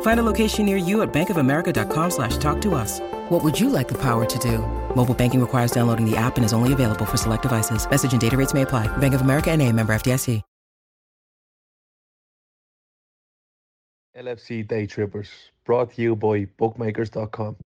Find a location near you at bankofamerica.com slash talk to us. What would you like the power to do? Mobile banking requires downloading the app and is only available for select devices. Message and data rates may apply. Bank of America and a member FDIC. LFC Daytrippers, brought to you by bookmakers.com.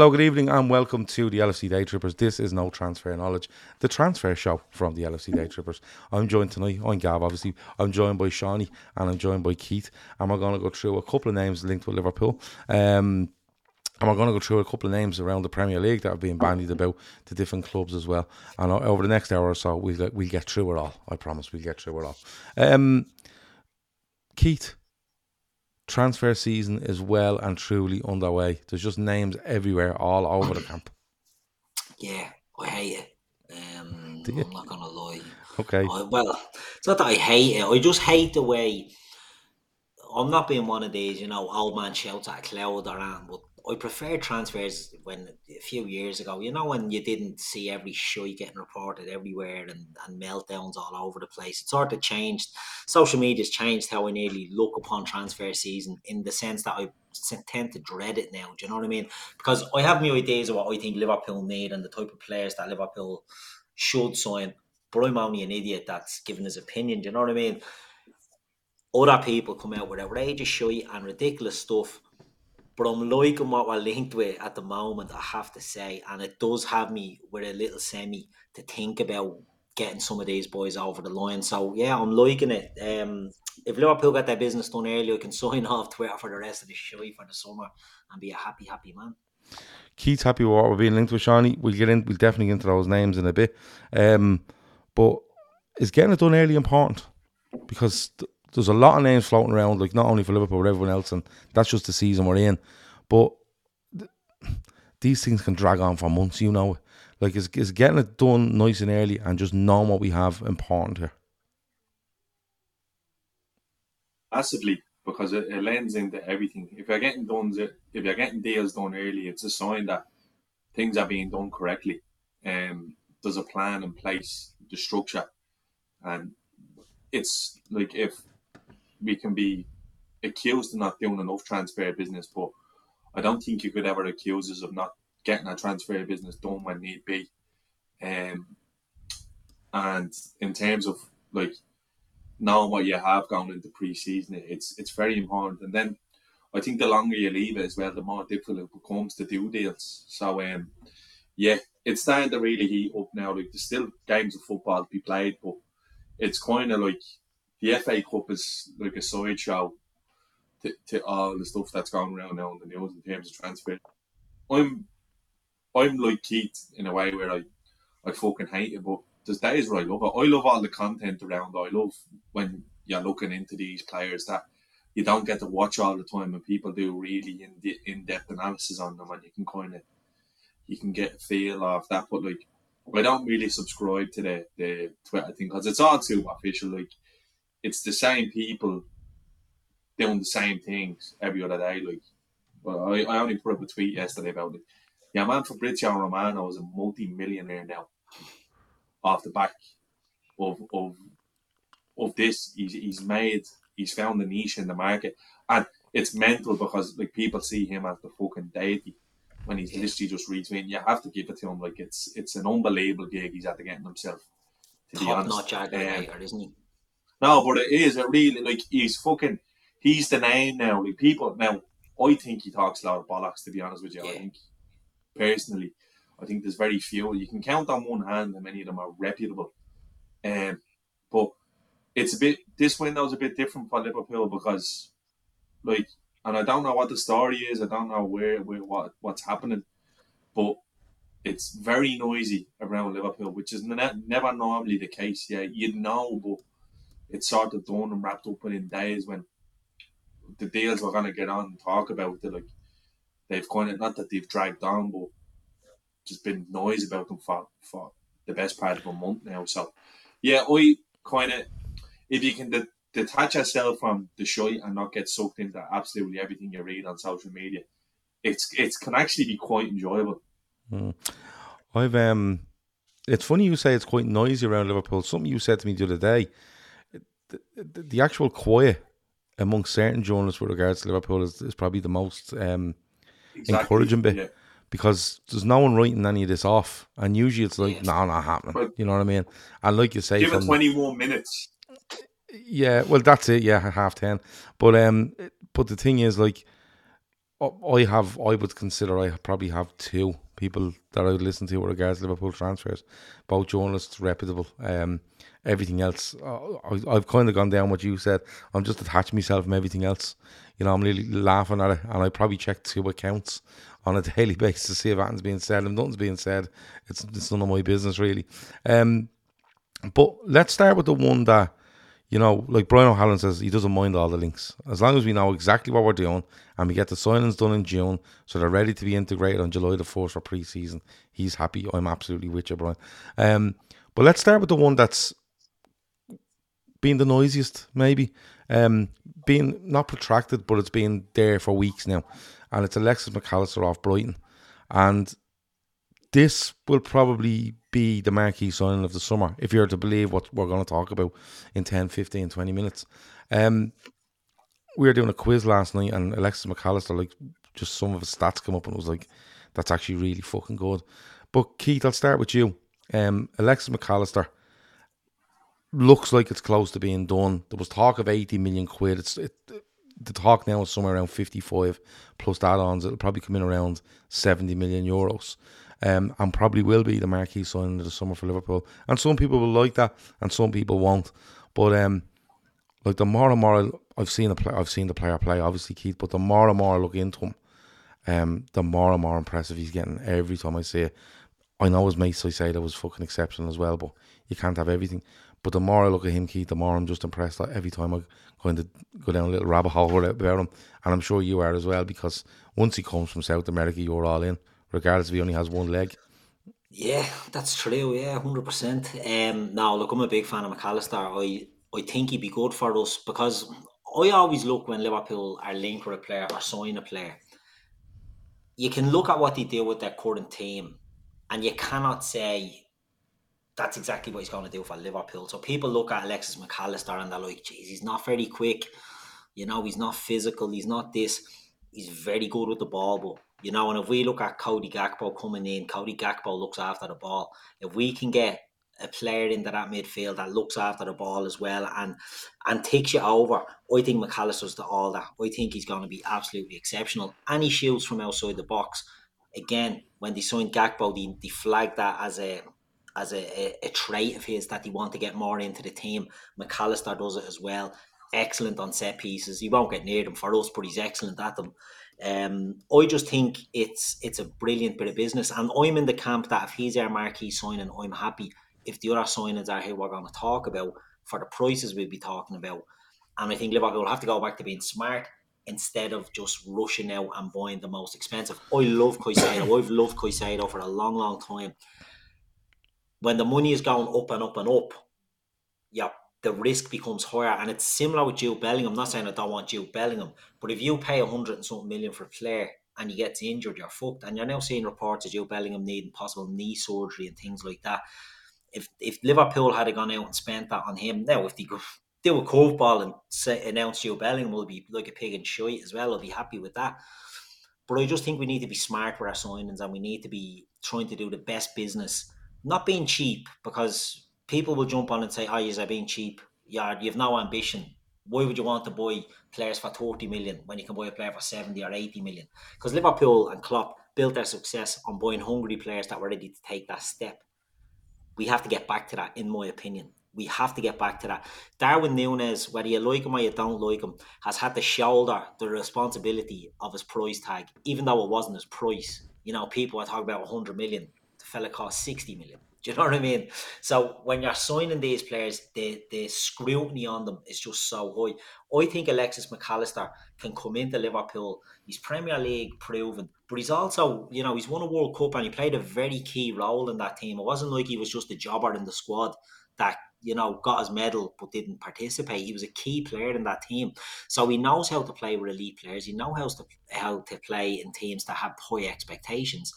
Hello, good evening, and welcome to the LFC Daytrippers. This is No Transfer Knowledge, the transfer show from the LFC Daytrippers. I'm joined tonight, I'm Gav, obviously. I'm joined by Seany and I'm joined by Keith. And we're going to go through a couple of names linked with Liverpool. Um, and we're going to go through a couple of names around the Premier League that are being bandied about to different clubs as well. And over the next hour or so, we'll get, we'll get through it all. I promise we'll get through it all. Um, Keith, transfer season is well and truly underway. There's just names everywhere, all over the camp. Yeah, I hate it. Um, I'm not gonna lie. Okay. I, well, it's not that I hate it. I just hate the way. I'm not being one of these, you know, old man shouts at a cloud around, but I prefer transfers when a few years ago, you know, when you didn't see every shite getting reported everywhere and, and meltdowns all over the place. It sort of changed. Social media's changed how I nearly look upon transfer season in the sense that I tend to dread it now. Do you know what I mean? Because I have my ideas of what I think Liverpool need and the type of players that Liverpool should sign, but I'm only an idiot that's giving his opinion. Do you know what I mean? Other people come out with outrageous shit and ridiculous stuff but I'm liking what we're linked with at the moment, I have to say. And it does have me with a little semi to think about getting some of these boys over the line. So, yeah, I'm liking it. Um, if Liverpool get their business done early, I can sign off Twitter for the rest of the show for the summer and be a happy, happy man. Keith's happy with what we're being linked with, Seany. We'll get in, we'll definitely get into those names in a bit. Um, but is getting it done early important? Because th- there's a lot of names floating around, like not only for Liverpool but everyone else, and that's just the season we're in. But th- these things can drag on for months, you know. Like, is, is getting it done nice and early and just knowing what we have important here? Massively, because it, it lends into everything. If you're getting done, if you're getting deals done early, it's a sign that things are being done correctly. Um, there's a plan in place, the structure, and it's like if we can be accused of not doing enough transfer business, but I don't think you could ever accuse us of not getting a transfer business done when need be. Um, and in terms of like knowing what you have going into pre-season, it's it's very important. And then I think the longer you leave it as well, the more difficult it becomes to do deals. So um, yeah, it's starting to really heat up now. Like there's still games of football to be played, but it's kind of like the FA Cup is like a sideshow to, to all the stuff that's going around now in the news in terms of transfer. I'm I'm like Keith in a way where I I fucking hate it, but there's days where I love it. I love all the content around. I love when you're looking into these players that you don't get to watch all the time, and people do really in in depth analysis on them, and you can kind of you can get a feel of that. But like, I don't really subscribe to the the Twitter thing because it's all too official. Like, it's the same people doing the same things every other day. Like, well, I, I only put up a tweet yesterday about it. Yeah, man, Fabrizio Romano is a multi-millionaire now off the back of of of this. He's he's made he's found a niche in the market, and it's mental because like people see him as the fucking deity when he's literally just retweeting. You have to give it to him. Like it's it's an unbelievable gig he's after getting himself. To Top be honest, notch aggregator, um, isn't he? No, but it is. It really like he's fucking. He's the name now. Like people now. I think he talks a lot of bollocks. To be honest with you, yeah. I think personally, I think there's very few. You can count on one hand how many of them are reputable. Um, but it's a bit this window's a bit different for Liverpool because, like, and I don't know what the story is. I don't know where, where what what's happening, but it's very noisy around Liverpool, which is ne- never normally the case. Yeah, you know, but it's sort of done and wrapped up within days when the deals we're gonna get on and talk about it. Like they've kind of not that they've dragged on, but just been noise about them for for the best part of a month now. So yeah, I kind of if you can de- detach yourself from the show and not get sucked into absolutely everything you read on social media, it's it can actually be quite enjoyable. Mm. I've um, it's funny you say it's quite noisy around Liverpool. Something you said to me the other day, the, the, the actual quiet among certain journalists with regards to Liverpool is, is probably the most um, exactly. encouraging bit. Yeah because there's no one writing any of this off, and usually it's like, no, not happening. But you know what I mean? And like you say, give from, it twenty more minutes. Yeah, well, that's it. Yeah, half ten. But um, but the thing is, like, I have, I would consider, I probably have two people that I would listen to regards Liverpool transfers, both journalists, reputable. Um, everything else, I, have kind of gone down what you said. I'm just attaching myself from everything else. You know, I'm really laughing at it, and I probably check two accounts on a daily basis to see if anything's being said. If nothing's being said, it's it's none of my business really. Um, but let's start with the one that you know, like Brian O'Halloran says, he doesn't mind all the links as long as we know exactly what we're doing and we get the signings done in June, so they're ready to be integrated on July the fourth for pre-season. He's happy. I'm absolutely with you, Brian. Um, but let's start with the one that's been the noisiest, maybe. Um, being not protracted, but it's been there for weeks now and it's Alexis Mac Allister off Brighton. And this will probably be the marquee signing of the summer, if you're to believe what we're going to talk about in 10, 15, 20 minutes. Um, we were doing a quiz last night, and Alexis Mac Allister, like, just some of his stats come up, and it was like, that's actually really fucking good. But Keith, I'll start with you. Um, Alexis Mac Allister looks like it's close to being done. There was talk of 80 million quid. It's it, the talk now is somewhere around 55 plus add-ons. It'll probably come in around 70 million euros. Um, and probably will be the marquee signing of the summer for Liverpool. And some people will like that, and some people won't. But um, like the more and more I've seen the play, I've seen the player play, obviously Keith. But the more and more I look into him, um, the more and more impressive he's getting every time I see it. I know his mates I say that was fucking exceptional as well, but you can't have everything. But the more I look at him, Keith, the more I'm just impressed. Like every time I go to go down a little rabbit hole about him, and I'm sure you are as well. Because once he comes from South America, you're all in, regardless if he only has one leg. Yeah, that's true. Yeah, hundred percent. Um, now look, I'm a big fan of Mac Allister. I I think he'd be good for us because I always look when Liverpool are linked with a player or sign a player. You can look at what they do with their current team, and you cannot say that's exactly what he's going to do for Liverpool. So people look at Alexis Mac Allister and they're like, geez, he's not very quick. You know, he's not physical. He's not this. He's very good with the ball. But, you know, and if we look at Cody Gakpo coming in, Cody Gakpo looks after the ball. If we can get a player into that midfield that looks after the ball as well and and takes you over. I think Mac Allister's to all that. I think he's going to be absolutely exceptional. And he from outside the box. Again, when they signed Gakpo, they, they flagged that as a as a, a, a trait of his that he want to get more into the team. Mac Allister does it as well. Excellent on set pieces. He won't get near them for us, but he's excellent at them. Um, I just think it's it's a brilliant bit of business, and I'm in the camp that if he's our marquee signing, I'm happy. If the other signings are here, we're going to talk about for the prices we'll be talking about, and I think Liverpool will have to go back to being smart instead of just rushing out and buying the most expensive. I love Caicedo. I've loved Caicedo for a long, long time. When the money is going up and up and up, yeah, the risk becomes higher. And it's similar with Jude Bellingham. I'm not saying I don't want Jude Bellingham, but if you pay a hundred and something million for player and he gets injured, you're fucked. And you're now seeing reports of Jude Bellingham needing possible knee surgery and things like that. If if Liverpool had gone out and spent that on him, now if they go do a curveball and say, announce Jude Bellingham will be like a pig in shite as well, I'll be happy with that. But I just think we need to be smart with our signings and we need to be trying to do the best business, not being cheap because people will jump on and say, "Oh, you're being cheap. Yeah, you have no ambition. Why would you want to buy players for 30 million when you can buy a player for 70 or 80 million?" Because Liverpool and Klopp built their success on buying hungry players that were ready to take that step. We have to get back to that, in my opinion. We have to get back to that. Darwin Nunez, whether you like him or you don't like him, has had to shoulder the responsibility of his price tag, even though it wasn't his price. You know, people are talking about 100 million. The fella cost 60 million. Do you know what I mean? So when you're signing these players, the the scrutiny on them is just so high. I think Alexis Mac Allister can come into Liverpool. He's Premier League proven, but he's also, you know, he's won a World Cup and he played a very key role in that team. It wasn't like he was just a jobber in the squad that you know got his medal but didn't participate. He was a key player in that team, so he knows how to play with elite players. He knows how to how to play in teams that have high expectations,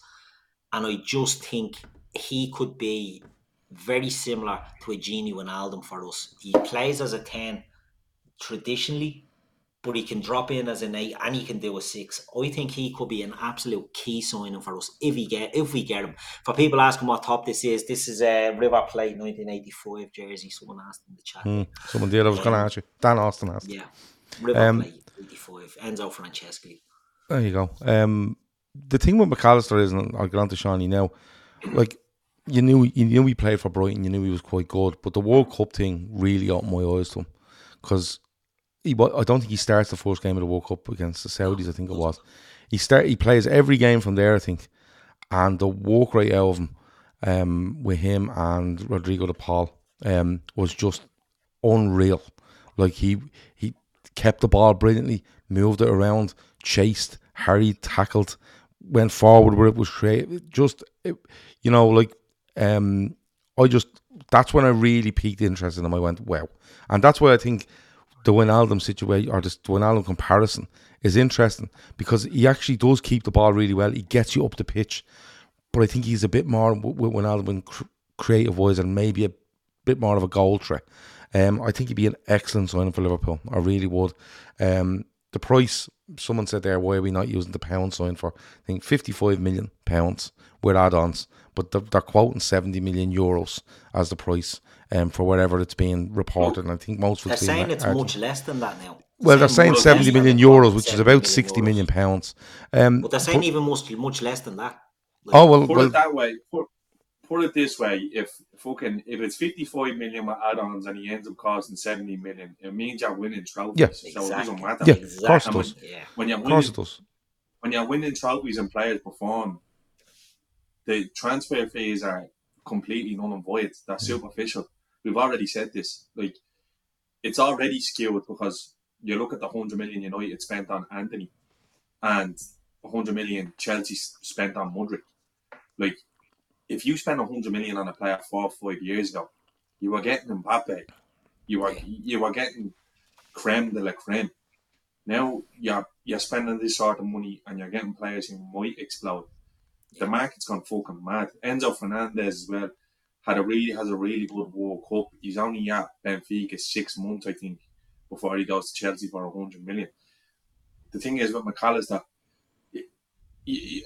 and I just think he could be very similar to a Gini Wijnaldum for us. He plays as a 10 traditionally, but he can drop in as an 8 and he can do a 6. I think he could be an absolute key signing for us if we get if we get him. For people asking what top this is, this is a River Plate 1985 jersey. Someone asked in the chat. Mm, someone did. I was um, going to ask you. Dan Austin asked. Yeah. River um, Plate 85. Enzo Francescoli. There you go. Um, the thing with Mac Allister is, and I'll get on to Seany now, like you knew you knew he played for Brighton. You knew he was quite good, but the World Cup thing really opened my eyes to him because he. I don't think he starts the first game of the World Cup against the Saudis. I think it was. He start. He plays every game from there. I think, and the walk rate out of him um, with him and Rodrigo de Paul um, was just unreal. Like he he kept the ball brilliantly, moved it around, chased, harried, tackled, went forward where it was straight. Just it, you know, like um, I just that's when I really piqued interest in him. I went, wow, and that's why I think the Wijnaldum situation or the Wijnaldum comparison is interesting because he actually does keep the ball really well. He gets you up the pitch, but I think he's a bit more with Wijnaldum cr- creative wise and maybe a bit more of a goal threat. Um, I think he'd be an excellent signing for Liverpool. I really would. Um, the price, someone said there, why are we not using the pound sign for? I think 55 million pounds with add-ons but they're, they're quoting 70 million euros as the price um, for whatever it's being reported. And I think most of They're saying it's much less than that now. Well, they're saying 70 million euros, which is about 60 euros. million pounds. Um, but they're saying but, even much, much less than that. Like, oh, well. Put well, it that way. Put, put it this way if fucking if it's 55 million with add-ons and he ends up costing 70 million it means you're winning trophies yeah. so exactly. it doesn't matter yeah, exactly. of course it does. When, yeah. when you're winning, when you're winning trophies and players perform the transfer fees are completely non and void. They're superficial. We've already said this. Like, it's already skewed because you look at the 100 million United spent on Antony and 100 million Chelsea spent on Mudryk. Like, if you spend 100 million on a player four or five years ago, you were getting Mbappe. You were you were getting creme de la creme. Now you're you're spending this sort of money and you're getting players who might explode the market's gone fucking mad. Enzo Fernandez as well had a really has a really good World Cup. He's only at Benfica six months, I think, before he goes to Chelsea for hundred million. The thing is with Mac Allister,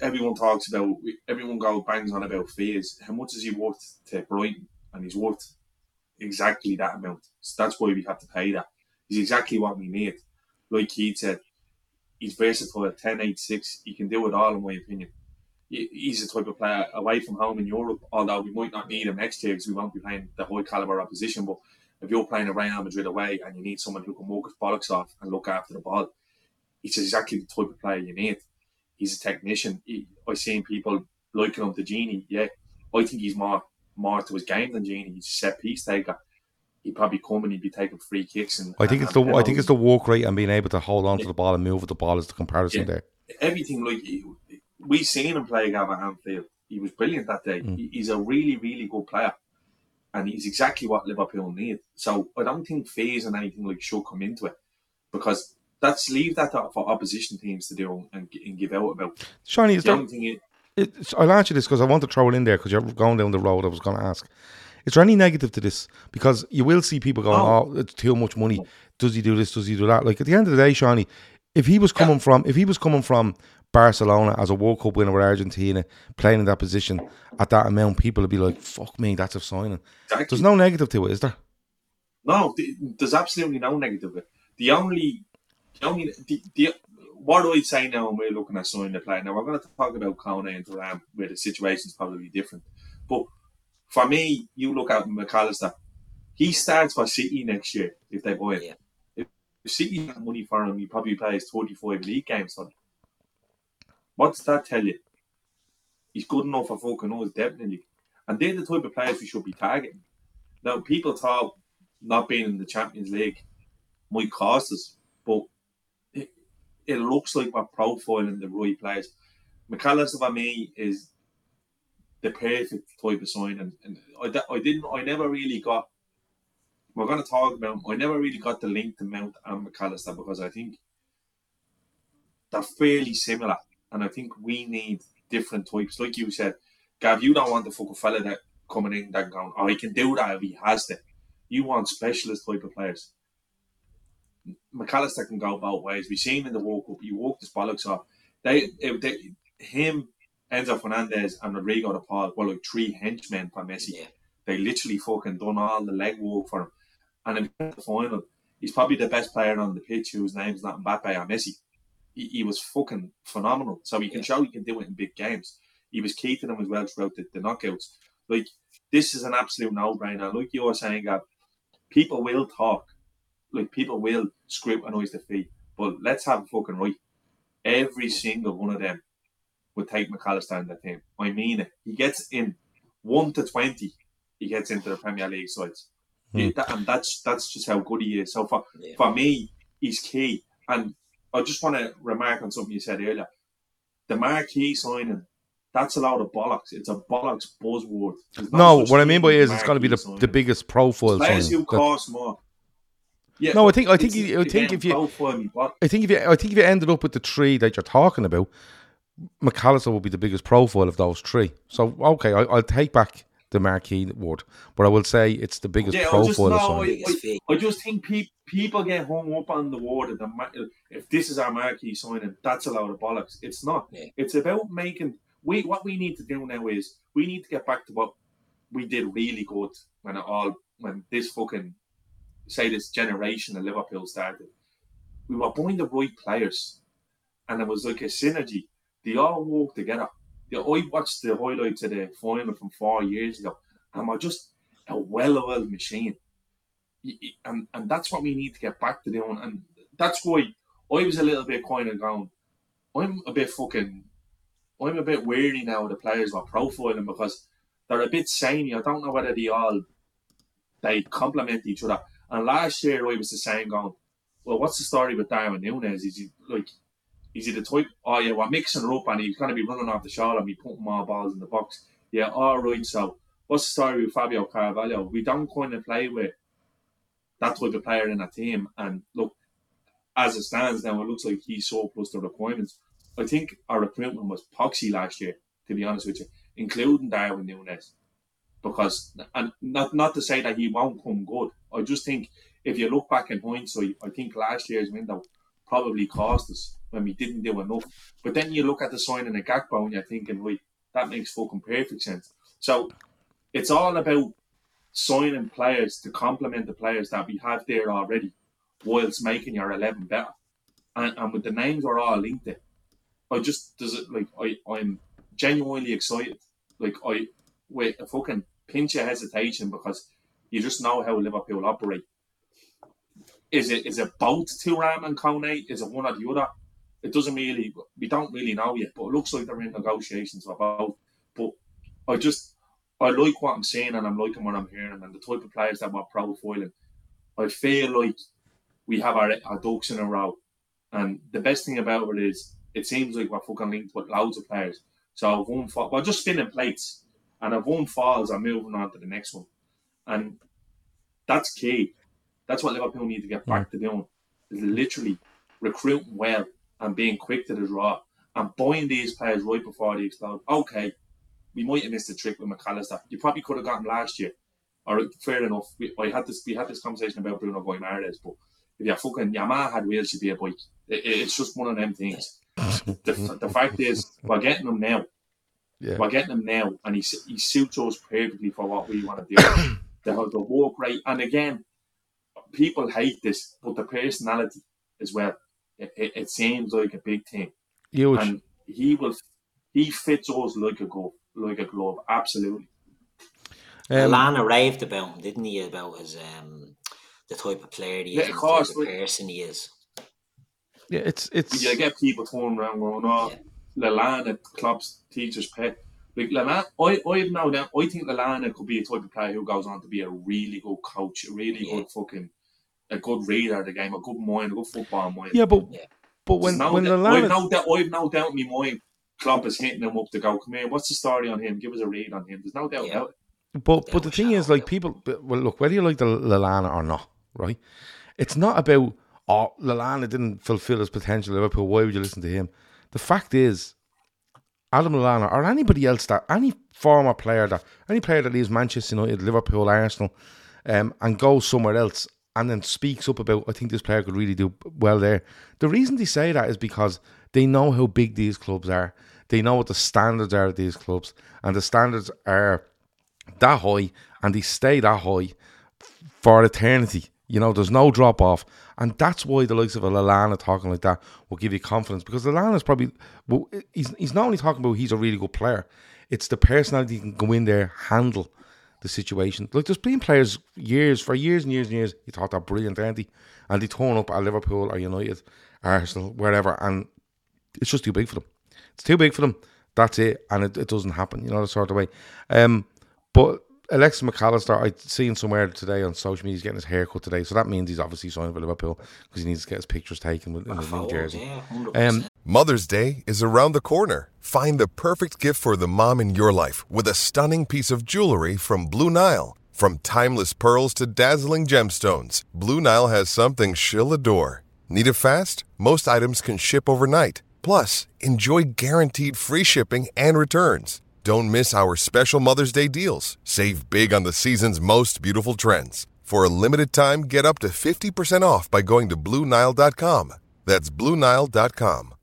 everyone talks about everyone goes bangs on about fees. How much is he worth to Brighton? and he's worth exactly that amount. So that's why we have to pay that. He's exactly what we need. Like Keith said, he's versatile, at 10, 8, 6. He can do it all, in my opinion. He's the type of player away from home in Europe, although we might not need him next year because we won't be playing the high caliber opposition. But if you're playing a Real Madrid away and you need someone who can walk his bollocks off and look after the ball, he's exactly the type of player you need. He's a technician. He, I've seen people liking him to Gini. Yeah, I think he's more more to his game than Gini. He's a set piece taker. He'd probably come and he'd be taking free kicks and. I think and, it's the and I think it's the walk rate and being able to hold on to the ball and move with the ball is the comparison Yeah. there. everything like we seen him play Gav at Anfield. He was brilliant that day. Mm. He- He's a really, really good player, and he's exactly what Liverpool need. So I don't think phase and anything like should come into it because that's leave that for opposition teams to do and, and give out about. Shiny, is The there, is, it's, I'll answer this because I want to throw it in there because you're going down the road I was going to ask. Is there any negative to this? Because you will see people going, No. "Oh, it's too much money. Does he do this? Does he do that?" Like at the end of the day, Seany, if he was coming from, if he was coming from Barcelona as a World Cup winner with Argentina, playing in that position at that amount, people would be like, "Fuck me, that's a signing." Exactly. There's no negative to it, is there? No, th- there's absolutely no negative. with it. The only, the only, the, the what I'd say now, when we're looking at signing the player. Now we're going to talk about Kone and Thuram, where the situation's probably different. But for me, you look at Mac Allister. He starts for City next year if they buy it. Yeah. If, City money for him, he probably plays 35 league games for them. What does that tell you? He's good enough for fucking us, definitely. And they're the type of players we should be targeting. Now, people thought not being in the Champions League might cost us, but it, it looks like we're profiling the right players. Mac Allister for me is the perfect type of sign, and, and I, I didn't, I never really got. We're going to talk about. I never really got the link to Mount and Mac Allister because I think they're fairly similar, and I think we need different types. Like you said, Gav, you don't want the fucking fella that coming in that going, oh, he can do that if he has to. You want specialist type of players. Mac Allister can go both ways. We seen him in the World Cup. He walked his bollocks off. They, it, they him, Enzo Fernandez, and Rodrigo de Paul were like three henchmen for Messi. Yeah. They literally fucking done all the leg work for him. And in the final, he's probably the best player on the pitch whose name's not Mbappe or Messi. He, he was fucking phenomenal. So he can Yeah. show he can do it in big games. He was key to them as well throughout the, the knockouts. Like, this is an absolute no-brainer. Like you were saying, Gav, people will talk. Like, people will scrutinise the fee. But let's have it fucking right. Every single one of them would take Mac Allister in the team. I mean it. He gets in 1 to 20, he gets into the Premier League sides. Yeah, mm. that- and that's that's just how good he is. So for, Yeah. for me, he's key. And I just want to remark on something you said earlier. The marquee signing, that's a lot of bollocks. It's a bollocks buzzword. No, what I mean by is it's got to be the, signing. the biggest profile players who cost more. Yeah, No, I think- I think you- I think if you- profile me, I think if you I think if you ended up with the three that you're talking about, Mac Allister will be the biggest profile of those three. So okay, I, I'll take back the marquee word, but I will say it's the biggest Yeah, I profile just of know, signing. I, I just think pe- people get hung up on the word of the mar- if this is our marquee signing, that's a load of bollocks. It's not. Yeah. It's about making we what we need to do now is we need to get back to what we did really good when it all when this fucking say this generation of Liverpool started. We were buying the right players, and it was like a synergy. They all work together. Yeah, I watched the highlights of the final from four years ago, and we're just a well-oiled machine. And and that's what we need to get back to doing. And that's why I was a little bit kind of going, I'm a bit fucking, I'm a bit weary now of the players we're profiling because they're a bit samey. I don't know whether they all, they complement each other. And last year I was the same going, well, what's the story with Darwin Nunez? Is he like, is he the type, oh yeah, we're mixing her up and he's going to be running off the shoulder and be putting more balls in the box. Yeah, all right, so what's the story with Fabio Carvalho? We don't kind of play with that type of player in a team. And look, as it stands now, it looks like he's surplus to requirements. I think our recruitment was poxy last year, to be honest with you, including Darwin Nunez. Because, and not not to say that he won't come good, I just think if you look back in hindsight, I think last year's window probably cost us when we didn't do enough. But then you look at the signing of Gakpo and you're thinking, wait, that makes fucking perfect sense. So it's all about signing players to complement the players that we have there already, whilst making your eleven better. And, and with the names we're all linked to, I just does it like I I'm genuinely excited. Like I with a fucking pinch of hesitation because you just know how Liverpool operate. Is it is it both Thuram and Kone? Is it one or the other? It doesn't really we don't really know yet, but it looks like they're in negotiations for both. But I just I like what I'm seeing and I'm liking what I'm hearing and the type of players that we're profiling. I feel like we have our, our ducks in a row. And the best thing about it is it seems like we're fucking linked with loads of players. So one fall, we're just spinning plates. And if one falls, I'm moving on to the next one. And that's key. That's what Liverpool need to get back mm. to doing. Is literally recruiting well and being quick to the draw and buying these players right before they explode. Okay, we might have missed a trick with Mac Allister. You probably could have got him last year. Or fair enough. We, I had this we had this conversation about Bruno Guimaraes, but if you're fucking Yamaha had wheels, should be a bike. It, it's just one of them things. the, the fact is, we're getting them now. Yeah. We're getting him now, and he he suits us perfectly for what we want to do. have the work rate, and again, people hate this, but the personality as well. It, it, it seems like a big thing, Huge. and he will. He fits us like a glove, like a glove. Absolutely. Um, Lana raved about him, didn't he? About his um, the type of player he Yeah, is, of course, the type of like- person he is. yeah, it's it's You get people turning around going, "Oh, Lallana, Klopp's teacher's pet." Like Lallana, I I know that I think Lallana could be a type of player who goes on to be a really good coach, a really Yeah. good fucking, a good reader of the game, a good mind, a good football mind. yeah, but Yeah. but when no, when doubt- Lallana I've no doubt, I've no doubt in my mind, Klopp is hitting him up to go. Come here, what's the story on him? Give us a read on him. There's no doubt Yeah. about it. But Yeah, but the thing is, like people, well, look, whether you like the Lallana or not, right? It's not about oh Lallana didn't fulfill his potential. at Liverpool. Why would you listen to him? The fact is, Adam Lallana or anybody else that any former player that any player that leaves Manchester United, Liverpool, Arsenal, um, and goes somewhere else and then speaks up about I think this player could really do well there. The reason they say that is because they know how big these clubs are. They know what the standards are of these clubs, and the standards are that high and they stay that high for eternity. You know, there's no drop off. And that's why the likes of a talking like that will give you confidence because Lallana's probably, well, he's, he's not only talking about he's a really good player, it's the personality he can go in there, handle the situation. Like, there's been players years, for years and years and years, you thought they're brilliant, aren't they? And they turn up at Liverpool or United, Arsenal, wherever, and it's just too big for them. It's too big for them. That's it, and it, it doesn't happen. You know the sort of way. Um, but Alexis Mac Allister, I seen somewhere today on social media, he's getting his hair cut today, so that means he's obviously signed for Liverpool because he needs to get his pictures taken with, in his new jersey. yeah, Um, Mother's Day is around the corner. Find the perfect gift for the mom in your life with a stunning piece of jewelry from Blue Nile. From timeless pearls to dazzling gemstones, Blue Nile has something she'll adore. Need it fast? Most items can ship overnight. Plus, enjoy guaranteed free shipping and returns. Don't miss our special Mother's Day deals. Save big on the season's most beautiful trends. For a limited time, get up to 50% off by going to BlueNile.com. That's BlueNile.com.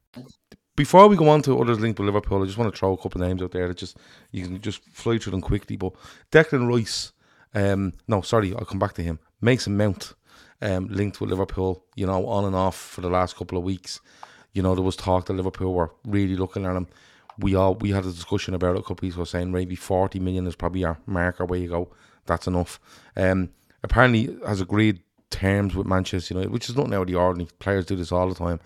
before we go on to others linked with Liverpool, I just want to throw a couple names out there that just you can just fly through them quickly. But Declan Rice, um, no, sorry, I'll come back to him. Mason Mount, um, linked with Liverpool, you know, on and off for the last couple of weeks. You know, there was talk that Liverpool were really looking at him. We all we had a discussion about it a couple of ago, saying maybe forty million is probably our marker where you go. That's enough. Um, apparently has agreed terms with Manchester United, which is not out of the ordinary. Players do this all the time.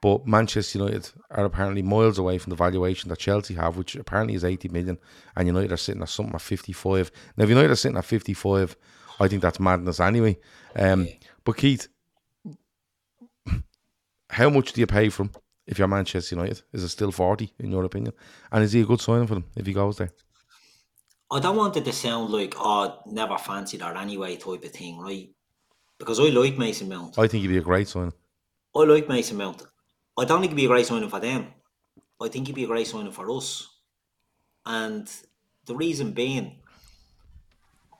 But Manchester United are apparently miles away from the valuation that Chelsea have, which apparently is 80 million, and United are sitting at something at 55. Now, if United are sitting at 55, I think that's madness anyway. Um, But Keith, how much do you pay for him if you're Manchester United? Is it still 40 in your opinion? And is he a good signing for them if he goes there? I don't want it to sound like oh never fancied her anyway type of thing, right? Because I like Mason Mount. I think he'd be a great signing. I like Mason Mount. I don't think he'd be a great signing for them. I think he'd be a great signing for us. And the reason being,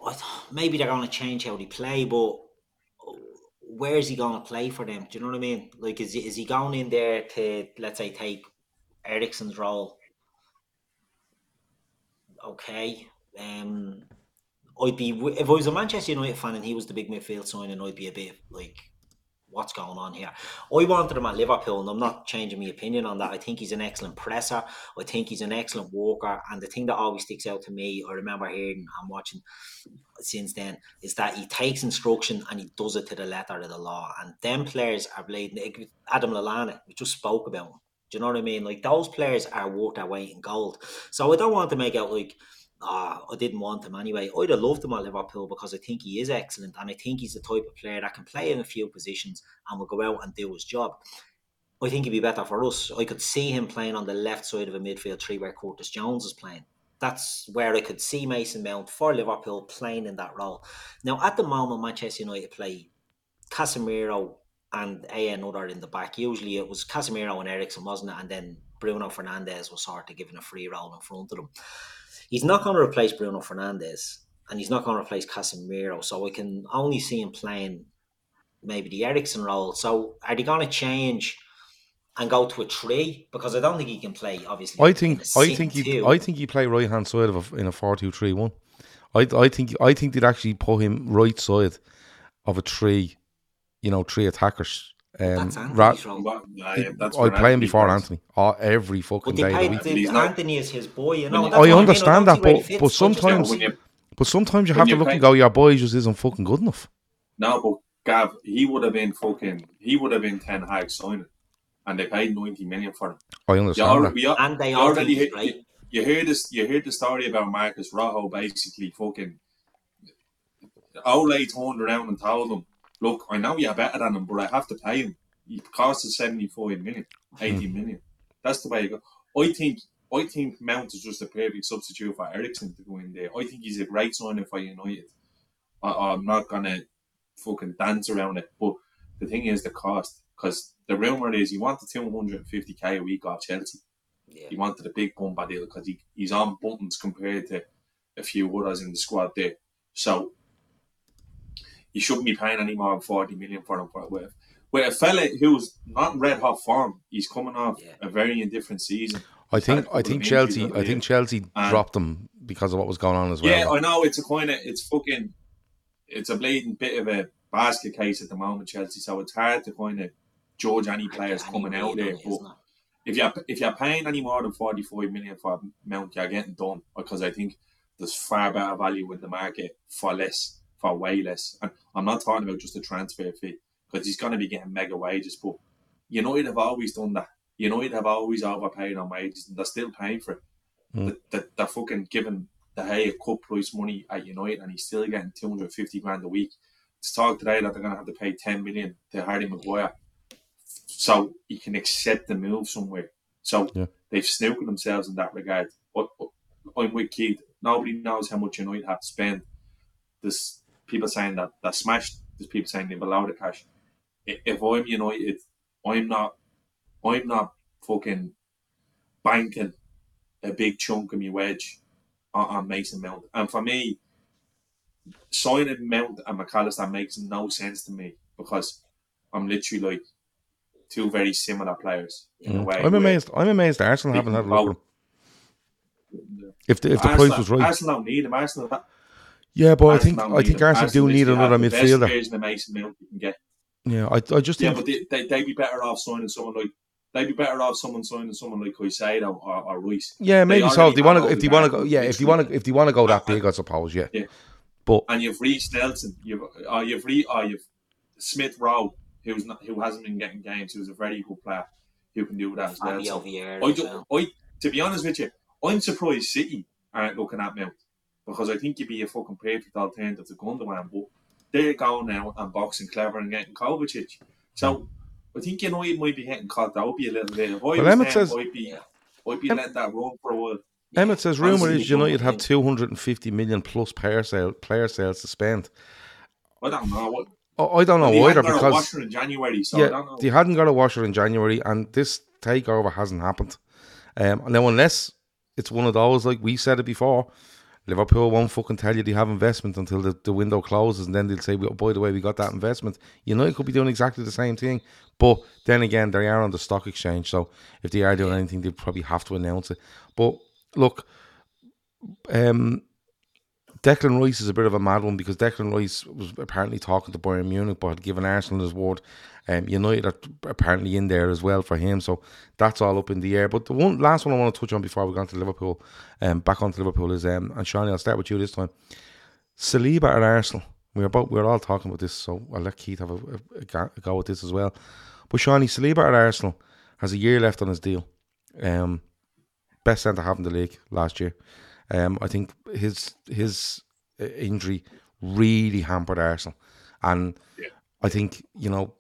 I th- maybe they're going to change how they play, but where is he going to play for them? Do you know what I mean? Like, is he, is he going in there to, let's say, take Eriksen's role? Okay. Um, I'd be if I was a Manchester United fan and he was the big midfield signing, I'd be a bit like, what's going on here? I wanted him at Liverpool, and I'm not changing my opinion on that. I think he's an excellent presser. I think he's an excellent walker, and the thing that always sticks out to me, I remember hearing and watching since then, is that he takes instruction and he does it to the letter of the law. And them players are played. Adam Lallana, we just spoke about him. Do you know what I mean? Like those players are worth their weight in gold. So I don't want to make out like ah, I didn't want him anyway. I'd have loved him at Liverpool because I think he is excellent and I think he's the type of player that can play in a few positions and will go out and do his job. I think he'd be better for us. I could see him playing on the left side of a midfield three where Curtis Jones is playing. That's where I could see Mason Mount for Liverpool playing in that role. Now, at the moment, Manchester United play Casemiro and a another in the back. Usually it was Casemiro and Eriksen, wasn't it? And then Bruno Fernandes was sort of given a free role in front of them he's not going to replace Bruno Fernandes and he's not going to replace Casemiro. So I can only see him playing maybe the Eriksen role. So are they going to change and go to a three? Because I don't think he can play. Obviously, I think I think he I think he play right hand side of a, in a four two three one. I I think I think they'd actually put him right side of a three, you know, three attackers um, ra- yeah, I play him before Antony. Oh, every fucking but day. Paid, Antony is his boy, you know. I understand I mean. That, but, but sometimes, you, but sometimes you have to look and go, your boy just isn't fucking good enough. No, but Gav, he would have been fucking, he would have been ten high signing, and they paid ninety million for him. I understand that. We, and they already hit, right. You, you hear this? You heard the story about Marcos Rojo basically fucking. Ole turned around and told him look, I know you're better than him, but I have to pay him. He costs us 75 million, 80 hmm. million. That's the way you go. I think I think Mount is just a perfect substitute for Eriksen to go in there. I think he's a great signing for United. I, am not gonna fucking dance around it, but the thing is the cost. Because the rumor is he wanted 250k a week off Chelsea. Yeah. He wanted a big bump deal because he, he's on buttons compared to a few others in the squad there. So you shouldn't be paying any more than 40 million for him. For with, with a fella who's not red hot form, he's coming off yeah. a very indifferent season. I think I think Chelsea I think Chelsea and, dropped him because of what was going on as well. Yeah, I know it's a kind of it's fucking it's a blatant bit of a basket case at the moment, Chelsea. So it's hard to kind of judge any players coming out there. But if you're if you're paying any more than forty five million for Mount, you're getting done because I think there's far better value in the market for less for way less. And I'm not talking about just a transfer fee because he's going to be getting mega wages. But United have always done that. United have always overpaid on wages and they're still paying for it. Mm. They're, they're fucking giving the hay a cut price money at United and he's still getting 250 grand a week. To talk today that they're going to have to pay 10 million to Harry Maguire so he can accept the move somewhere. So yeah. they've snooked themselves in that regard. But, I'm with Keith. Nobody knows how much United have to spend. This people saying that that smashed. There's people saying they've allowed the cash. If I'm United, I'm not. I'm not fucking banking a big chunk of my wedge on, on Mason Mount. And for me, signing Mount and Mac Allister makes no sense to me because I'm literally like two very similar players in mm. a way. I'm amazed. I'm amazed Arsenal haven't had a look If the if the Arsenal, price was right, Arsenal don't need him. Arsenal yeah, but I think I think Arsenal do need another midfielder. Version of Mason Mount you can get. Yeah, I, I just yeah, but they, they they'd be better off signing someone like they'd be better off someone signing someone like Caicedo or, or Reece. Yeah, maybe so. If they want to, if they want to go, yeah, if you want to, if they want to go that big, I suppose, yeah. yeah. But and you've Reiss Nelson, you've uh, you've Re, uh, you've Smith Rowe, who's not who hasn't been getting games, who's a very good player, who can do that as well. So I, do, I, to be honest with you, I'm surprised City aren't looking at Mount because I think you'd be a fucking perfect alternative to Gundogan, but they're going out and boxing clever and getting Kovacic. So I think you know he might be hitting caught. That would be a little bit. If I well, Emmett says, I'd be, I'd be letting that run for a while. Emmett says rumor is United have 250 million plus player sale player sales to spend. I don't know what. Oh, I don't know either because washer in January, so yeah, they hadn't got a washer in January, and this takeover hasn't happened. Um, now, unless it's one of those like we said it before, Liverpool won't fucking tell you they have investment until the, the window closes, and then they'll say, "By the way, we got that investment." You know, it could be doing exactly the same thing, but then again, they are on the stock exchange, so if they are doing anything, they probably have to announce it. But look, um, Declan Rice is a bit of a mad one because Declan Rice was apparently talking to Bayern Munich, but had given Arsenal his word. Um, United are apparently in there as well for him, so that's all up in the air. But the one last one I want to touch on before we go on to Liverpool, um, back onto Liverpool is um, and Seany, I'll start with you this time. Saliba at Arsenal. We're about we're all talking about this, so I'll let Keith have a, a, a go at this as well. But Seany Saliba at Arsenal has a year left on his deal. Um, best centre half in the league last year. Um, I think his his uh, injury really hampered Arsenal, and Yeah. I think you know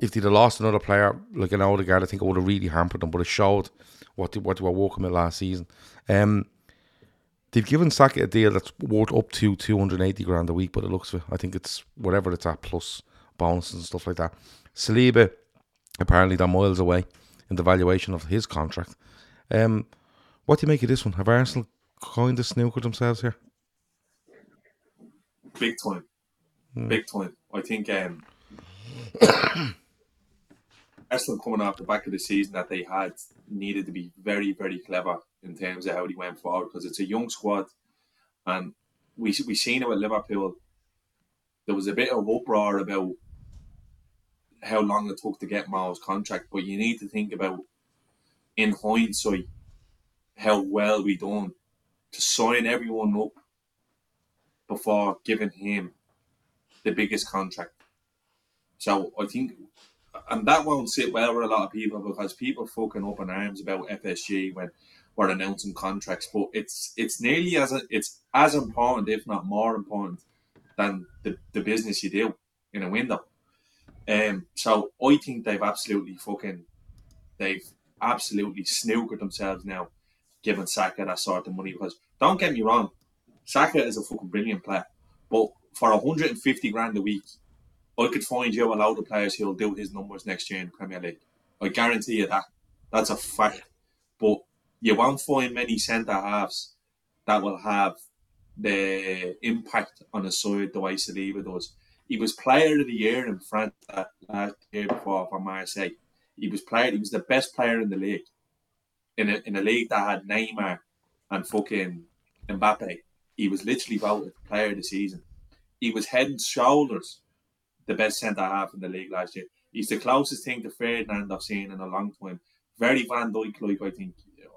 if they'd have lost another player like an Odegaard, I think it would have really hampered them. But it showed what they, what they were working with last season. Um, they've given Saka a deal that's worth up to two hundred eighty grand a week, but it looks I think it's whatever it's at plus bonuses and stuff like that. Saliba apparently they're miles away in the valuation of his contract. Um, what do you make of this one? Have Arsenal kind of snookered themselves here? big time, big time. I think um, Arsenal coming off the back of the season that they had needed to be very, very clever in terms of how they went forward because it's a young squad, and we we seen it with Liverpool. There was a bit of uproar about how long it took to get Mao's contract, but you need to think about, in hindsight, how well we done to sign everyone up before giving him the biggest contract. So I think, and that won't sit well with a lot of people because people fucking up in arms about FSG when we're announcing contracts. But it's it's nearly as it's as important, if not more important, than the, the business you do in a window. Um, so I think they've absolutely fucking, they've absolutely snookered themselves now, giving Saka that sort of money. Because don't get me wrong, Saka is a fucking brilliant player, but for 150 grand a week, I could find you a load of players who'll do his numbers next year in the Premier League. I guarantee you that. That's a fact. But you won't find many centre halves that will have the impact on a side the way Saliba does. He was player of the year in France that last year before for Marseille. He was player. He was the best player in the league, in a in a league that had Neymar and fucking Mbappe. He was literally voted player of the season. He was head and shoulders the best centre half in the league last year. He's the closest thing to Ferdinand I've seen in a long time. Very Van Dijk like I think.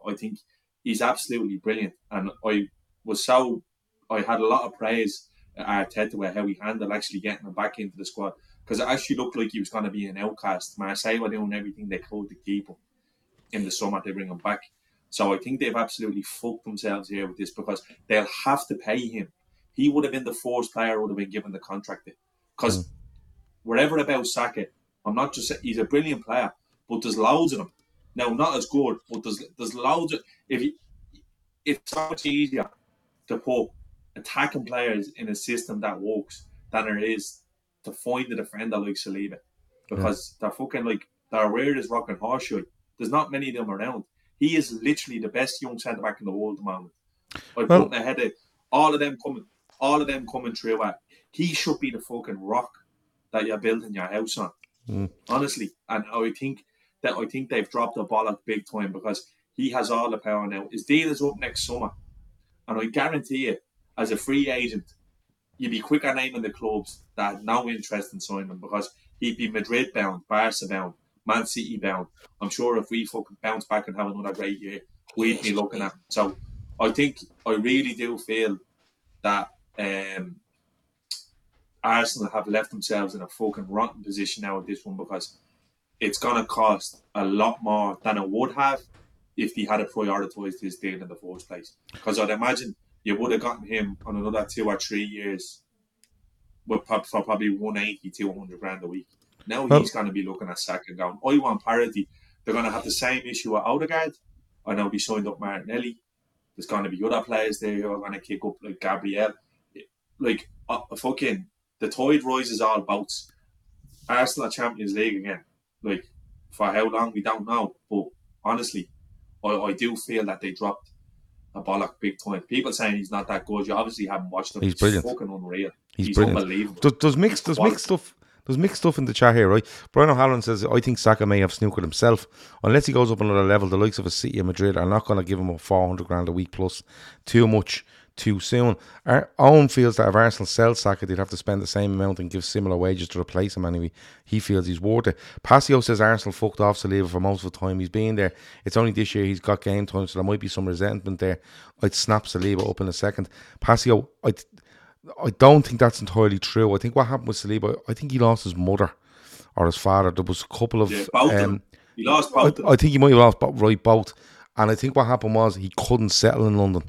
I think he's absolutely brilliant, and I was so I had a lot of praise at Arteta with how he handled actually getting him back into the squad because it actually looked like he was going to be an outcast. Marseille were doing everything they could to keep him in the summer to bring him back. So I think they've er absolutely fucked themselves here with this because they'll have to pay him. He would have been the first player who would have been given the contract because wherever about Saka, I'm not just he's a brilliant player, but there's loads of them. Now, not as good, but there's there's loads of if you, it's so much easier to put attacking players in a system that works than it is to find a defender like Saliba because they're fucking like they're weird as rock rocking horseshoe. There's not many of them around. He is literally the best young centre back in the world at the moment. Like Well- putting ahead of all of them coming, all of them coming through. At he should be the fucking rock that you're building your house on. Mm. Honestly, and I think that I think they've dropped the ball at big time because he has all the power now. His deal is up next summer, and I guarantee you, as a free agent, you'd be quicker naming the clubs that had no interest in signing him because he'd be Madrid bound, Barca bound, Man City bound. I'm sure if we fucking bounce back and have another great year, we'd be looking at. So I think I really do feel that um, Arsenal have left themselves in a fucking rotten position now with this one because it's gonna cost a lot more than it would have if they had prioritised his deal in the first place. Because I'd imagine you would have gotten him on another two or three years with for probably 180, to 100 grand a week. Now Well- he's going to be looking at Saka going, I want parity. They're going to have the same issue with Odegaard. I know they signed up Martinelli. There's going to be other players there who are going to kick up like Gabriel. Like, uh, fucking, the tide rises all boats. Arsenal are Champions League again. Like, for how long, we don't know. But honestly, I, I do feel that they dropped a bollock big time. People saying he's not that good. You obviously haven't watched him. He's brilliant. fucking unreal. He's, He's, brilliant. unbelievable. Does, does mixed does mixed stuff there's mixed stuff in the chat here, right? Brian O'Halloran says I think Saka may have snookered himself unless he goes up another level. The likes of a City and Madrid are not going to give him a four hundred grand a week plus. Too much too soon. Our Owen feels that if Arsenal sell Saka, they'd have to spend the same amount and give similar wages to replace him anyway. He feels he's worth it. Passio says Arsenal fucked off Saliba for most of the time he's been there. It's only this year he's got game time, so there might be some resentment there. I'd snap Saliba up in a second. Passio, I, I don't think that's entirely true. I think what happened with Saliba, I think he lost his mother or his father. There was a couple of. Yeah, both of um, them. He lost both. I, I think he might have lost bo- right both. And I think what happened was he couldn't settle in London.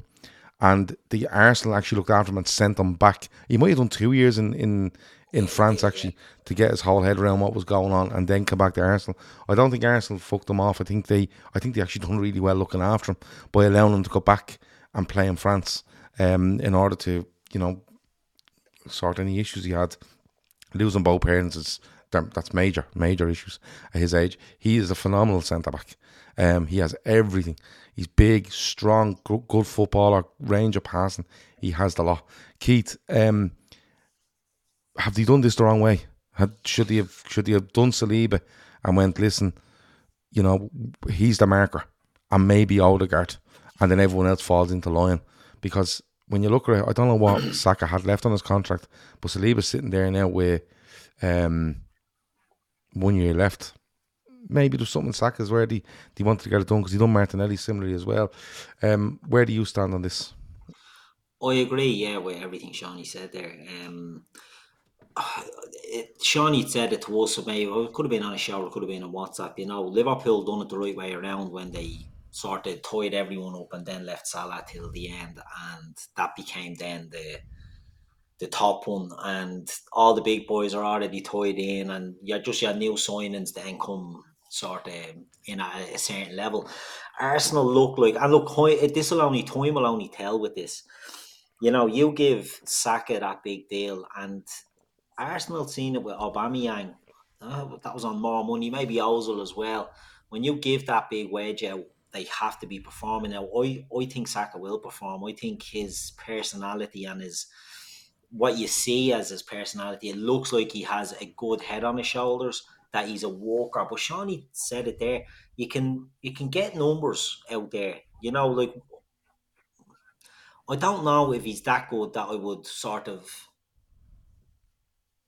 And the Arsenal actually looked after him and sent him back. He might have done two years in, in, in France actually to get his whole head around what was going on and then come back to Arsenal. I don't think Arsenal fucked him off. I think they I think they actually done really well looking after him by allowing him to go back and play in France um, in order to, you know, sort any issues he had. Losing both parents is that's major, major issues at his age. He is a phenomenal centre back. Um, he has everything. He's big, strong, good, footballer, range of passing. He has the lot. Keith, um, have they done this the wrong way? Had, should they have should they have done Saliba and went, listen, you know, he's the marker, and maybe Odegaard, and then everyone else falls into line because when you look at it, I don't know what Saka had left on his contract, but Saliba's sitting there now with um, one year left. Maybe there's something Saka's where they, they wanted to get it done because he done Martinelli similarly as well. Um, where do you stand on this? I agree, yeah, with everything Seany said there. Um, it, Seany said it to us, so maybe it could have been on a show, it could have been on WhatsApp. You know, Liverpool done it the right way around when they sort of tied everyone up and then left Salah till the end, and that became then the the top one, and all the big boys are already tied in, and you just your new signings then come sort of in at a certain level. Arsenal look like, and look, this will only time will only tell with this. You know, you give Saka that big deal, and Arsenal seen it with Aubameyang. Uh, that was on more money, maybe Ozil as well. When you give that big wage out, they have to be performing. Now, I, I think Saka will perform. I think his personality and his what you see as his personality, it looks like he has a good head on his shoulders, that he's a walker. But Seany said it there. You can you can get numbers out there. You know, like I don't know if he's that good that I would sort of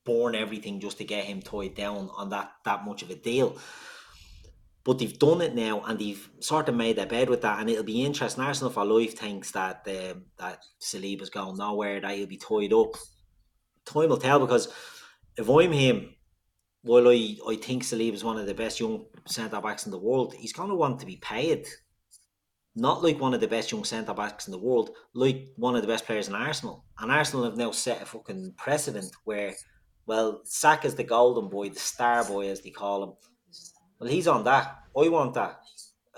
burn everything just to get him tied down on that that much of a deal. But they've done it now, and they've sort of made their bed with that, and it'll be interesting. Arsenal for life thinks that um, that Saliba's going nowhere, that he'll be tied up. Time will tell because if I'm him, while I, I think Saliba is one of the best young centre backs in the world, he's going to want to be paid. Not like one of the best young centre backs in the world, like one of the best players in Arsenal. And Arsenal have now set a fucking precedent where, well, Saka's the golden boy, the star boy as they call him well, he's on that. I want that.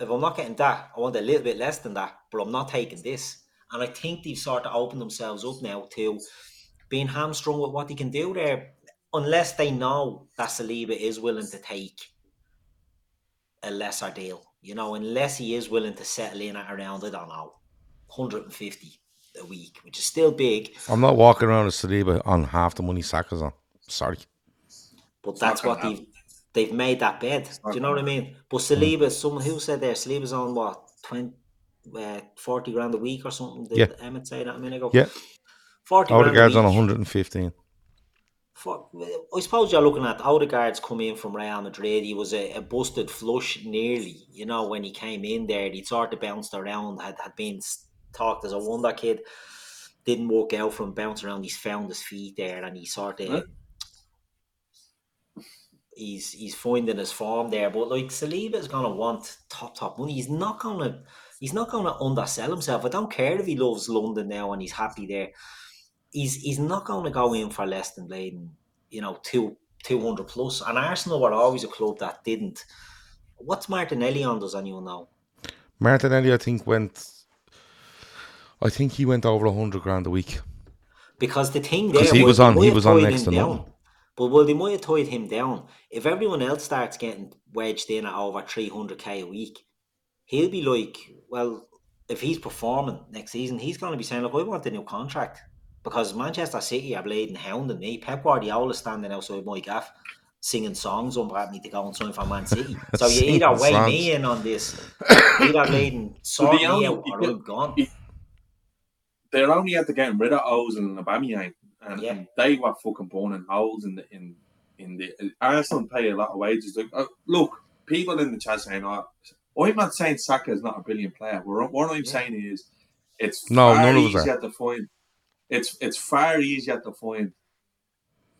If I'm not getting that, I want a little bit less than that, but I'm not taking this. And I think they've sort of opened themselves up now to being hamstrung with what they can do there, unless they know that Saliba is willing to take a lesser deal. You know, unless he is willing to settle in at around, I don't know, 150 a week, which is still big. I'm not walking around with Saliba on half the money Saka's on. Sorry. But that's what they've they've made that bed. Do you know what I mean? But Saliba, someone who said there, Saliba's on what 20, uh, 40 grand a week or something. Did yeah. Emmett say that a minute ago? Yeah. 40 Odegaard's on 115. For, I suppose you're looking at Odegaard's come in from Real Madrid. He was a, a, busted flush nearly, you know, when he came in there. He sort of bounced around, had, had been talked as a wonder kid. Didn't work out from bouncing around. He's found his feet there and he sort of. Huh? He's he's finding his form there. But like Saliba is gonna want top top money. He's not gonna he's not gonna undersell himself. I don't care if he loves London now and he's happy there. He's he's not gonna go in for less than Bladen, you know, two two hundred plus. And Arsenal were always a club that didn't. What's Martinelli on? Does anyone know? Martinelli, I think went. I think he went over a hundred grand a week. Because the thing there, he was on, he was on next to nothing. But well, they might have tied him down. If everyone else starts getting wedged in at over 300k a week, he'll be like, well, if he's performing next season, he's going to be saying, look, I want a new contract. Because Manchester City are bleeding hounding me. Pep Guardiola standing outside my gaff singing songs on about me to go and sign for Man City. So you either weigh songs. me in on this, either bleeding sort me out or I'm gone. they're only at the getting rid of Ozil and Aubameyang, and, Yeah. and they were fucking burning holes in the in in the Arsenal pay a lot of wages. Like, uh, look, people in the chat saying, "Oh, I'm not saying Saka is not a brilliant player. What, what I'm saying is, it's No, far none of easier to find. It's it's far easier to find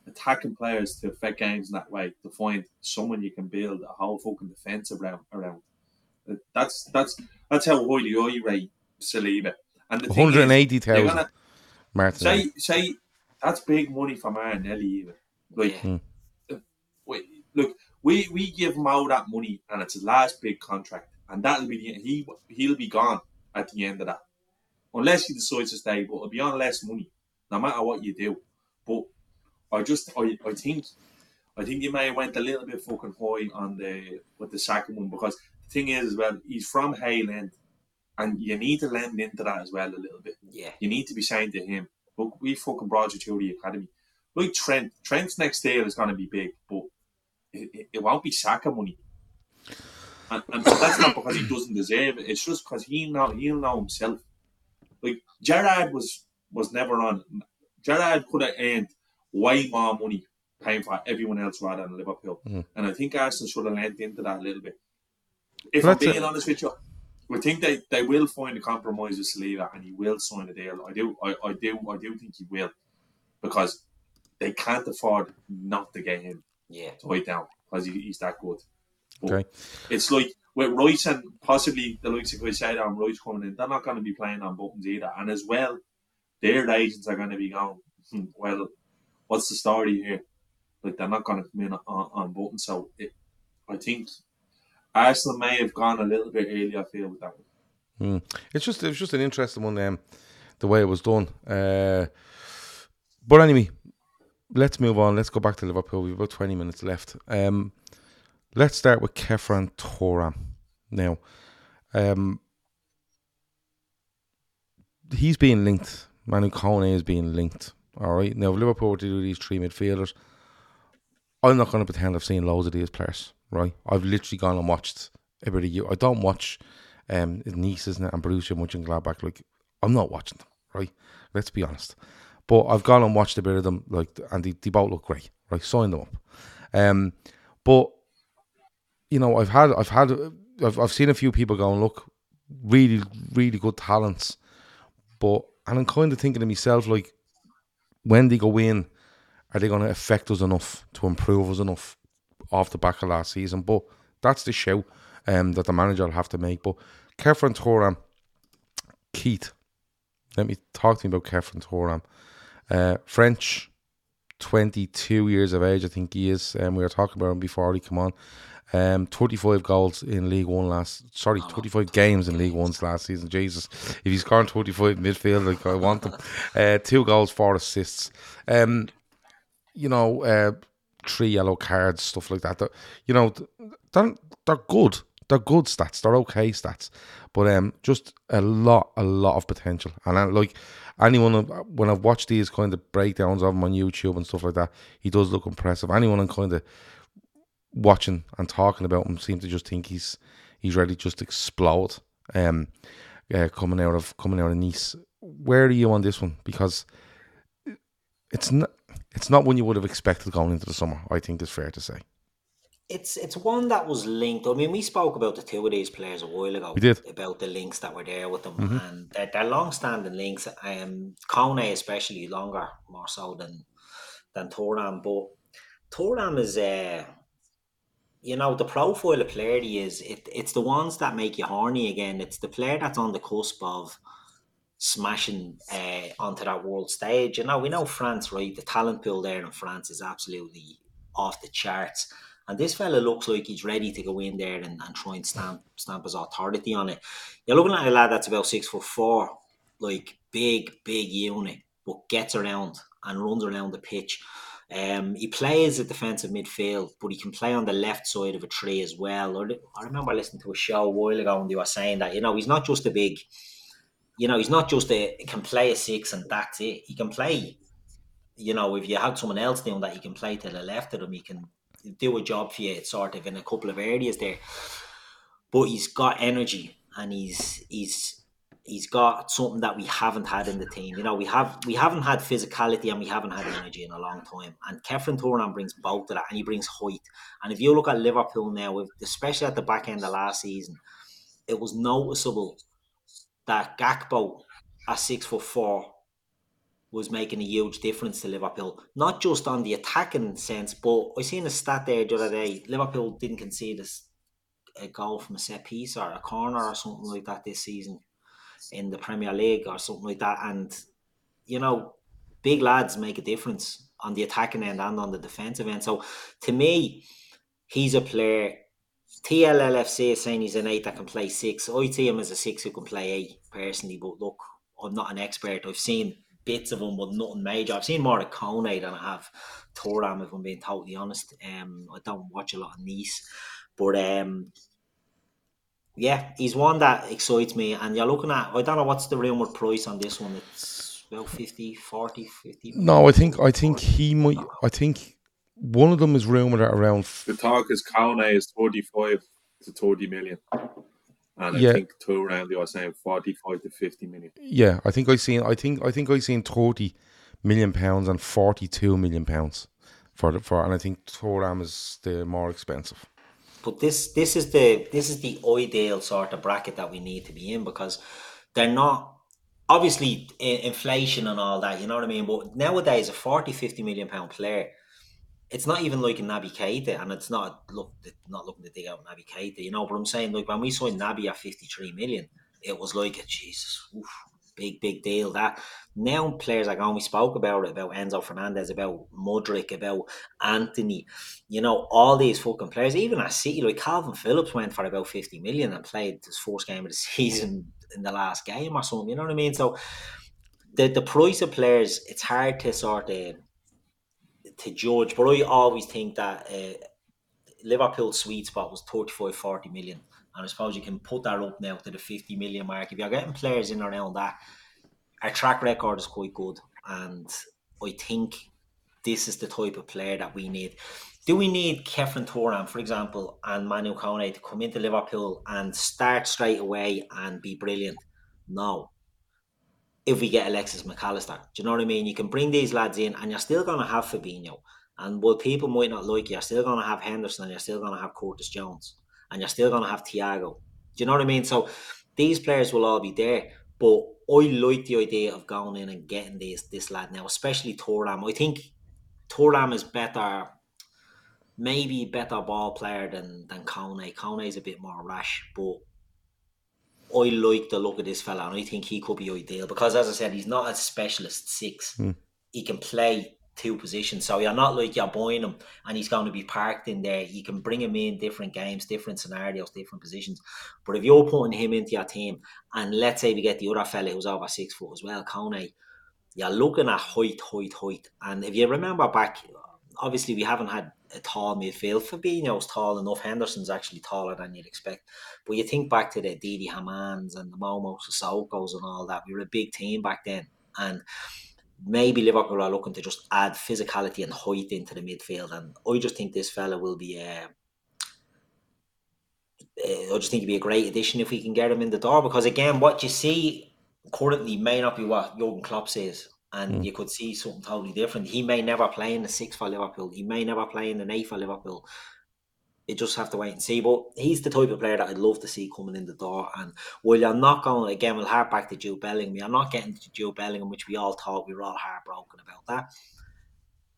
attacking players to affect games in that way. To find someone you can build a whole fucking defense around around. That's that's that's how highly I rate Saliba. And the thing is, One hundred and eighty you're thousand. gonna- Martin. Say say that's big money for Martinelli even. Like Hmm. we, look, we we give Mo that money and it's his last big contract, and that'll be the, he he'll be gone at the end of that, unless he decides to stay. But it'll be on less money, no matter what you do. But I just I, I think I think you may have went a little bit fucking high on the with the second one because the thing is as well he's from Hale End, and you need to lend into that as well a little bit Yeah. you need to be saying to him, look, we fucking brought you through the academy. Like Trent, Trent's next deal is going to be big, but it, it, it won't be Saka money. And, and that's not because he doesn't deserve it. It's just because he know he'll know himself. Like Gerrard was was never on. Gerrard could have earned way more money paying for everyone else rather than Liverpool. Mhm. And I think Arsenal should have lent into that a little bit. If Well, I'm being it. honest with you, I think they, they will find a compromise with Saliba and he will sign a deal. I do I, I do I do think he will because they can't afford not to get him Yeah. tied down because he, he's that good. But Okay. It's like with Rice and possibly the likes of Caicedo and Rice coming in, they're not going to be playing on buttons either. And as well, their agents are going to be going, hmm, well, what's the story here? Like they're not going to come in on, on buttons. So it, I think Arsenal may have gone a little bit early. I feel with that. one. It's just it was just an interesting one, um, the way it was done. Uh, but anyway, let's move on. Let's go back to Liverpool. We've about twenty minutes left. Um, let's start with Khéphren Thuram. Now, um, he's being linked. Manu Kone is being linked. All right. Now, if Liverpool were to do these three midfielders, I'm not going to pretend I've seen loads of these players. Right. I've literally gone and watched every year. I don't watch um Nice isn't it and Borussia Mönchengladbach. Like I'm not watching them. Right. Let's be honest. But I've gone and watched a bit of them. Like and they, they both look great. Right. Sign them up. Um, but you know, I've had, I've had, I've, I've seen a few people going, look, really, really good talents, but and I'm kind of thinking to myself, like, when they go in, are they going to affect us enough to improve us enough off the back of last season? But that's the show um, that the manager will have to make. But Khéphren Thuram, Keith, let me talk to you about Khéphren Thuram. Uh, French, 22 years of age, I think he is. Um, we were talking about him before he come on. Um, 25 goals in League One last. Sorry, 25 games in League One's last season. Jesus, if he's scoring 25 midfield, like I want him. Uh, two goals, four assists. Um, you know, uh, three yellow cards, stuff like that. That- You know, they're, they're good. They're good stats. They're okay stats, but um, just a lot, a lot of potential. And I, like anyone, when I've watched these kind of breakdowns of him on YouTube and stuff like that, he does look impressive. Anyone I'm kind of watching and talking about him seem to just think he's he's ready to just explode. Um, uh, coming out of coming out of Nice. Where are you on this one? Because it's not it's not one you would have expected going into the summer. I think it's fair to say. It's it's one that was linked. I mean, we spoke about the two of these players a while ago. We did. about the links that were there with them, Mhm. and they're, they're long-standing links. Um, Kone especially longer, more so than than Thuram. But Thuram is, uh, you know, the profile of player he is. It, it's the ones that make you horny again. It's the player that's on the cusp of smashing uh, onto that world stage. You know, we know France, right? The talent pool there in France is absolutely off the charts. And this fella looks like he's ready to go in there and, and try and stamp stamp his authority on it. You're looking at a lad that's about six foot four, like big, big unit, but gets around and runs around the pitch. Um, he plays a defensive midfield, but he can play on the left side of a tree as well. I remember listening to a show a while ago and they were saying that you know he's not just a big, you know, he's not just a can play a six and that's it. He can play, you know, if you had someone else doing that, he can play to the left of him. He can do a job for you, sort of in a couple of areas there. But he's got energy and he's he's he's got something that we haven't had in the team. You know, we have we haven't had physicality and we haven't had energy in a long time. And Khéphren Thuram brings both of that, and he brings height. And if you look at Liverpool now, especially at the back end of last season, it was noticeable that Gakpo at six foot four was making a huge difference to Liverpool. Not just on the attacking sense, but I seen a stat there the other day. Liverpool didn't concede a, a goal from a set piece or a corner or something like that this season in the Premier League or something like that. And you know, big lads make a difference on the attacking end and on the defensive end. So to me, he's a player. TLLFC is saying he's an eight that can play six. I see him as a six who can play eight personally, but look, I'm not an expert. I've seen bits of him, but nothing major. I've seen more of Kone than I have Thuram, if I'm being totally honest. Um, I don't watch a lot of Nice, but um, yeah, he's one that excites me. And you're looking at, I don't know what's the rumored price on this one. It's about 50, 40, 50. No, I think I think he might. I think one of them is rumored at around. The talk is Kone is 45 to 30 million. And Yeah. I think two around you are saying 45 to 50 million. Yeah, I think I seen. I think I think I seen thirty million pounds and forty two million pounds for the for, and I think Thuram is the more expensive. But this this is the this is the ideal sort of bracket that we need to be in because they're not obviously inflation and all that, you know what I mean? But nowadays a 40, 50 million pound player, it's not even like a Naby Keita and it's not look not looking to dig out Naby Keita, you know, but I'm saying like when we signed Naby at 53 million, it was like a Jesus, oof, big, big deal that now players like when we spoke about it, about Enzo Fernandez, about Modric, about Antony, you know, all these fucking players, even at City, like Kalvin Phillips went for about 50 million and played his first game of the season in the last game or something, you know what I mean? So the the price of players, it's hard to sort of to judge, but I always think that uh, Liverpool's sweet spot was 35, 40 million. And I suppose you can put that up now to the 50 million mark. If you're getting players in around that, our track record is quite good. And I think this is the type of player that we need. Do we need Khéphren Thuram, for example, and Manu Kone to come into Liverpool and start straight away and be brilliant? No. If we get Alexis Mac Allister, do you know what I mean? You can bring these lads in, and you're still going to have Fabinho. And while people might not like you, you're still going to have Henderson, and you're still going to have Curtis Jones, and you're still going to have Thiago. Do you know what I mean? So these players will all be there, but I like the idea of going in and getting this this lad now, especially Thuram. I think Thuram is better, maybe better ball player than than Kone. Kone is a bit more rash, but I like the look of this fella, and I think he could be ideal because, as I said, he's not a specialist six. Hmm. He can play two positions, so you're not like you're buying him and he's going to be parked in there. You can bring him in different games, different scenarios, different positions. But if you're putting him into your team, and let's say we get the other fella who's over six foot as well, Kone, you're looking at height, height, height. And if you remember back, obviously we haven't had a tall midfield. Fabinho's tall enough. Henderson's actually taller than you'd expect. But you think back to the Didi Hamanns and the Momo Sissokos and all that. We were a big team back then. And maybe Liverpool are looking to just add physicality and height into the midfield. And I just think this fella will be uh, uh, I just think he'd be a great addition if we can get him in the door. Because again, what you see currently may not be what Jurgen Klopp says, and hmm. you could see something totally different. He may never play in the six for Liverpool. He may never play in the eight for Liverpool. You just have to wait and see. But he's the type of player that I'd love to see coming in the door. And while you're not going again, we'll harp back to Jude Bellingham. You're not getting to Jude Bellingham, which we all thought we were all heartbroken about that.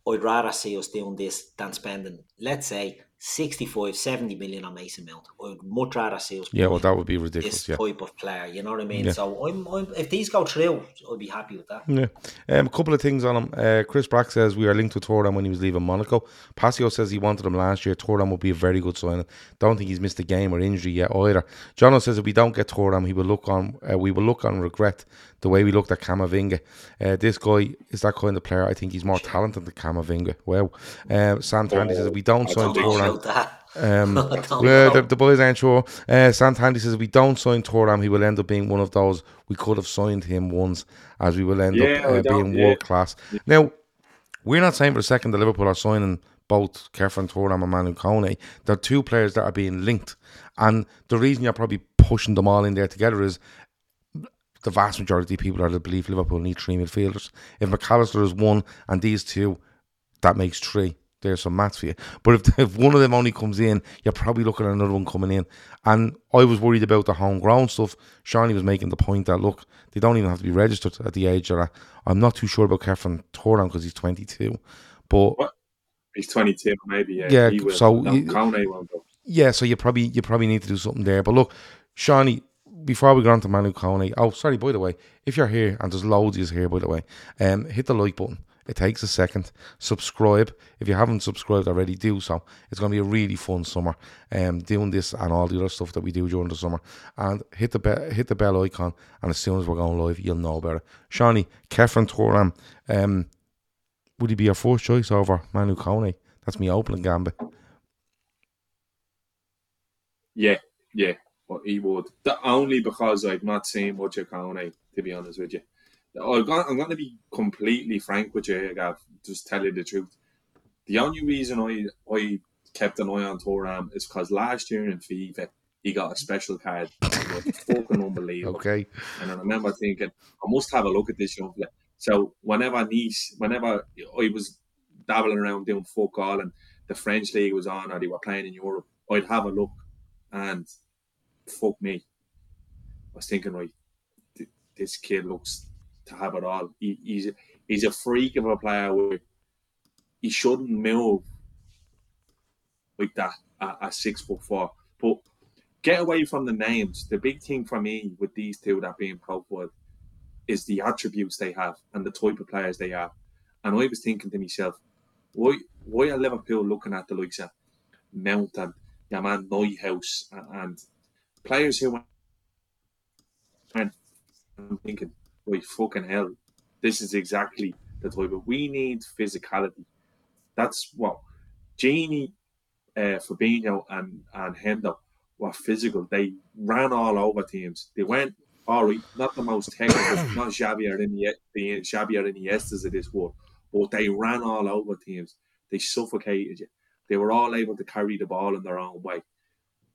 I'd rather see us doing this than spending, let's say, 65, 70 million on Mason Mount. I'd much rather see us Yeah, well, that would be ridiculous. this Yeah. type of player. You know what I mean? Yeah. So I'm, I'm, if these go through, I'd be happy with that. Yeah. Um, a couple of things on him. Uh, Chris Brack says we are linked to Thuram when he was leaving Monaco. Pasio says he wanted him last year. Thuram would be a very good signing. Don't think he's missed a game or injury yet either. Jono says if we don't get Thuram, he will look on. Uh, we will look on regret the way we looked at Camavinga. Uh, this guy is that kind of player. I think he's more talented than Camavinga. Wow. Uh, Sam Tandy says if we don't I sign don't Thuram. About that. Um, I don't well, know. the, the boys aren't sure. Uh, Santandy says if we don't sign Thuram, he will end up being one of those we could have signed him once, as we will end Yeah, up uh, being yeah. world class. Now, we're not saying for a second that Liverpool are signing both Khéphren Thuram and Manu Kone. They're two players that are being linked, and the reason you're probably pushing them all in there together is the vast majority of people are to believe Liverpool need three midfielders. If Mac Allister is one and these two, that makes three. There's some maths for you. But if, if one of them only comes in, you're probably looking at another one coming in. And I was worried about the homegrown stuff. Seany was making the point that, look, they don't even have to be registered at the age of I'm not too sure about Khéphren Thuram because he's 22. But what? he's 22, maybe. Yeah, yeah so you, yeah, so you probably you probably need to do something there. But look, Seany, before we go on to Manu Kone, oh sorry, by the way, if you're here and there's loads of you here, by the way, um, hit the like button. It takes a second. Subscribe. If you haven't subscribed already, do so. It's going to be a really fun summer. Um, doing this and all the other stuff that we do during the summer. And hit the be- hit the bell icon, and as soon as we're going live, you'll know about it. Seany, Khéphren Thuram, um, would he be your first choice over Manu Kone? That's me opening gambit. Yeah, yeah, but he would. The, only because I've not seen much of Kone, to be honest with you. I'm going to be completely frank with you, Gav. Just tell you the truth. The only reason I I kept an eye on Thuram is because last year in FIFA he got a special card. Was fucking unbelievable. Okay. And I remember thinking, I must have a look at this young player. So whenever Nice, whenever I was dabbling around doing fuck all and the French league was on or they were playing in Europe, I'd have a look and fuck me. I was thinking, right, this kid looks to have it all. He, he's he's a freak of a player where he shouldn't move like that at, at six foot four. But get away from the names. The big thing for me with these two that being profiled is the attributes they have and the type of players they are. And I was thinking to myself, why why are Liverpool looking at the likes of Mount and your man and, and players who went I'm thinking Wait, fucking hell. This is exactly the type of we need physicality. That's what Gini, uh, Fabinho, and and Hendo were physical. They ran all over teams. They went all right, not the most technical, not Xavier in the the Xavier Iniestas of this world, but they ran all over teams. They suffocated you. They were all able to carry the ball in their own way.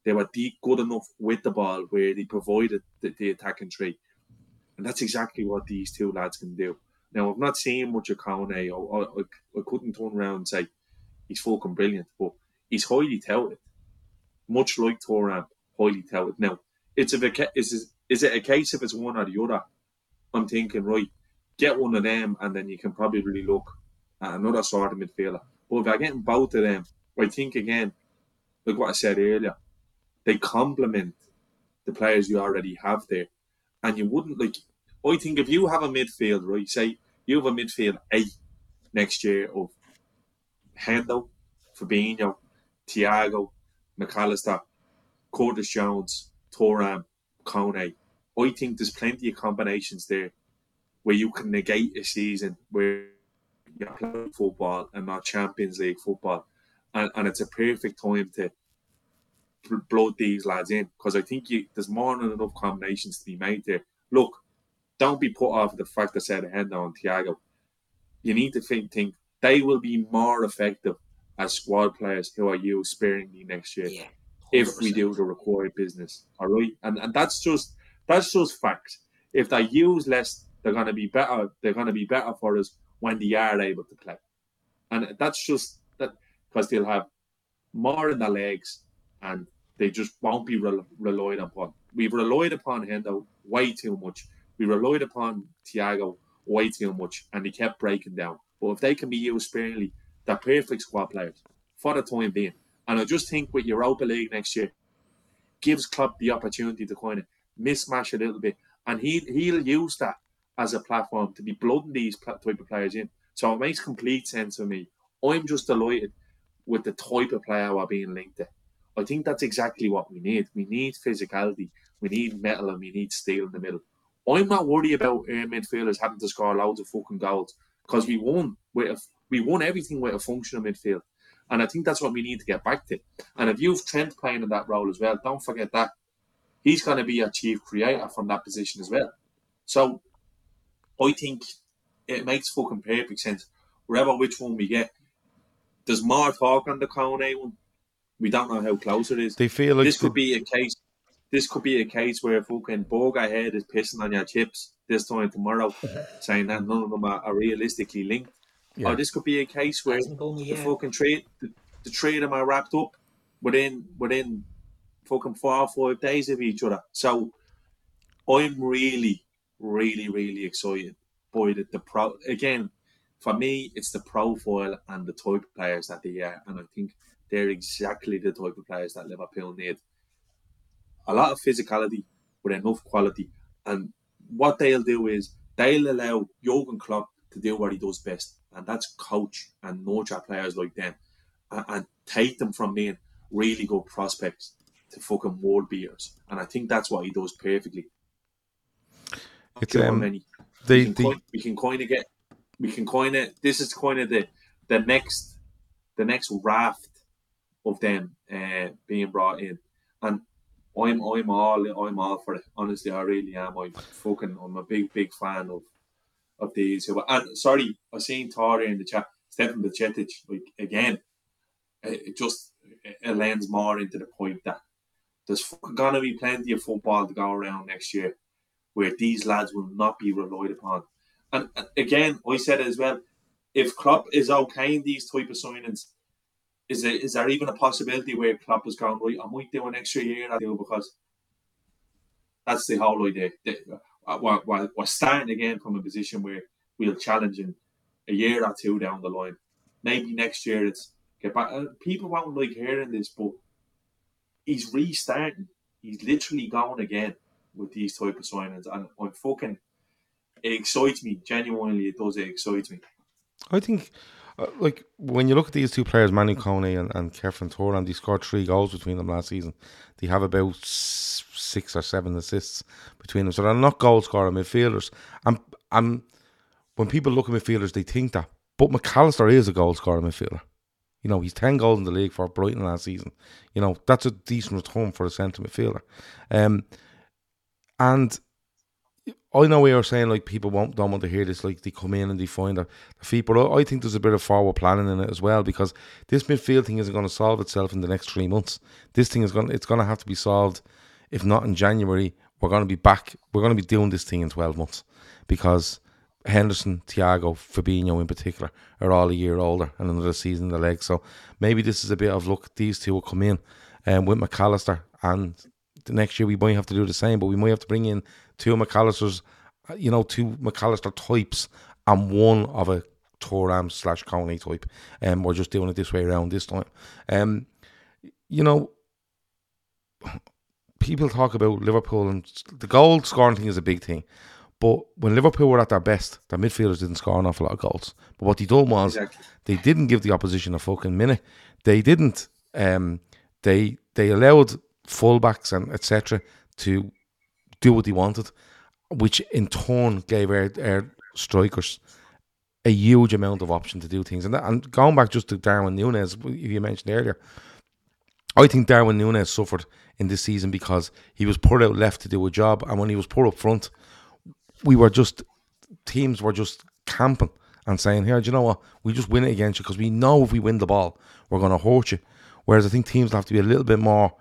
They were deep, good enough with the ball where they provided the, the attacking three. And that's exactly what these two lads can do. Now, I've not seen much of Kone. I, I, couldn't turn around and say he's fucking brilliant, but he's highly touted. Much like Thuram, highly touted. Now, it's a is is it a case if it's one or the other? I'm thinking, right, get one of them, and then you can probably really look at another sort of midfielder. But if I get both of them, I think again, like what I said earlier, they complement the players you already have there, and you wouldn't like I think if you have a midfield, right, say you have a midfield eight next year of Hendo, Fabinho, Thiago, Mac Allister, Curtis Jones, Thuram, Kone. I think there's plenty of combinations there where you can negate a season where you're playing football and not Champions League football. And, and it's a perfect time to blood these lads in because I think you, there's more than enough combinations to be made there. Look, don't be put off the fact that said Hendo and Thiago. You need to think, think they will be more effective as squad players who are used sparingly next year yeah, if we do the required business. All right, and and that's just that's just fact. If they use less, they're going to be better. They're going to be better for us when they are able to play, and that's just that because they'll have more in their legs and they just won't be re- relied upon. We've relied upon Hendo way too much we relied upon Thiago way too much and he kept breaking down. But if they can be used sparingly, they're perfect squad players for the time being. And I just think with Europa League next year, gives club the opportunity to kind of mismatch a little bit. And he, he'll use that as a platform to be blooding these type of players in. So it makes complete sense to me. I'm just delighted with the type of player we're being linked to. I think that's exactly what we need. We need physicality, we need metal, and we need steel in the middle. I'm not worried about uh, midfielders having to score loads of fucking goals because we won with a, we won everything with a functional midfield, and I think that's what we need to get back to. And if you've Trent playing in that role as well, don't forget that he's going to be a chief creator from that position as well. So I think it makes fucking perfect sense. Wherever which one we get, there's more talk on the Kone one. We don't know how close it is. They feel like this could be a case this could be a case where fucking Boga head is pissing on your chips this time tomorrow, saying that none of them are, are realistically linked. Yeah. Or this could be a case where the fucking trade the, the three of them are wrapped up within within fucking four or five days of each other. So I'm really, really, really excited by the, the pro again, for me it's the profile and the type of players that they are and I think they're exactly the type of players that Liverpool need. A lot of physicality with enough quality. And what they'll do is they'll allow Jurgen Klopp to do what he does best, and that's coach and nurture players like them and, and take them from being really good prospects to fucking world beaters. And I think that's what he does perfectly. It's um, many. we, can coin we can kind of get we can kind of this is kind of the the next the next raft of them uh, being brought in, and I'm I'm all I'm all for it. Honestly, I really am. I'm fucking I'm a big big fan of of these. And sorry, I seen Tori in the chat. Stefan Bajcetic, like again, it just it lends more into the point that there's gonna be plenty of football to go around next year, where these lads will not be relied upon. And again, I said as well. If Klopp is okay in these type of signings, is there, is there even a possibility where Klopp is going right? I might do an extra year I do because that's the whole idea. Uh, we're, we're, we're starting again from a position where we'll challenge in a year or two down the line. Maybe next year it's get back. Uh, people won't like hearing this, but he's restarting. He's literally going again with these type of signings, and I'm fucking. It excites me genuinely. It does. It excites me. I think like when you look at these two players, Manu Kone and, and Khéphren Thuram, they scored three goals between them last season. They have about six or seven assists between them, so they're not goal scoring midfielders. And and when people look at midfielders, they think that, but Mac Allister is a goal scoring midfielder. You know, he's ten goals in the league for Brighton last season. You know, that's a decent return for a centre midfielder. Um, and I know we are saying like people won't don't want to hear this. Like they come in and they find their, feet, but I, I think there's a bit of forward planning in it as well because this midfield thing isn't going to solve itself in the next three months. This thing is going it's going to have to be solved. If not in January, we're going to be back. We're going to be doing this thing in twelve months because Henderson, Thiago, Fabinho in particular are all a year older and another season in the leg. So maybe this is a bit of look. These two will come in, and um, with Mac Allister and the next year we might have to do the same, but we might have to bring in two Mac Allisters, uh, you know, two Mac Allister types and one of a Thuram slash Kone type. And um, we're just doing it this way around this time. Um, you know, people talk about Liverpool and the goal scoring thing is a big thing. But when Liverpool were at their best, their midfielders didn't score an awful lot of goals. But what they done was exactly. they didn't give the opposition a fucking minute. They didn't. Um, they they allowed fullbacks and etc. to do what they wanted, which in turn gave our, our strikers a huge amount of option to do things. And, that, and going back just to Darwin Nunez, you mentioned earlier, I think Darwin Nunez suffered in this season because he was put out left to do a job, and when he was put up front, we were just teams were just camping and saying, "Here, do you know what? We just win it against you because we know if we win the ball, we're going to hurt you." Whereas I think teams have to be a little bit more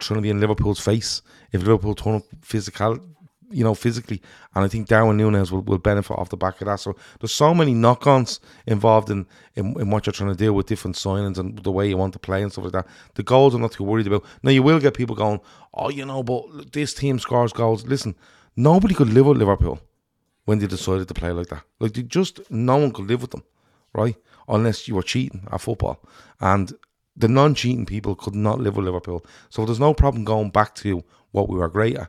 trying to be in Liverpool's face if Liverpool turn up physical, you know, physically. And I think Darwin Nunez will, will benefit off the back of that. So there's so many knock-ons involved in, in, in what you're trying to do with different signings and the way you want to play and stuff like that. The goals I'm not too worried about. Now you will get people going, oh, you know, but this team scores goals. Listen, nobody could live with Liverpool when they decided to play like that. Like they just no one could live with them, right? Unless you were cheating at football. And the non-cheating people could not live with Liverpool. So there's no problem going back to what we were great at.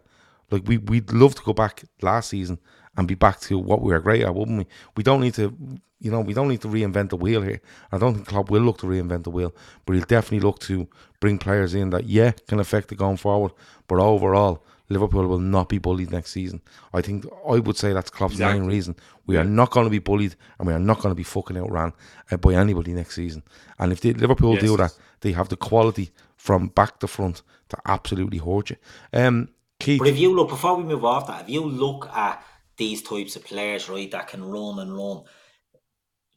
Like we we'd love to go back last season and be back to what we were great at, wouldn't we? We don't need to, you know, we don't need to reinvent the wheel here. I don't think Klopp will look to reinvent the wheel, but he'll definitely look to bring players in that yeah can affect it going forward. But overall, Liverpool will not be bullied next season. I think I would say that's Klopp's exactly. main reason. We are not going to be bullied, and we are not going to be fucking outran uh, by anybody next season. And if they, Liverpool yes. do that, they have the quality from back to front to absolutely hurt you. Um, Keith, but if you look before we move off that, if you look at these types of players, right, that can run and run.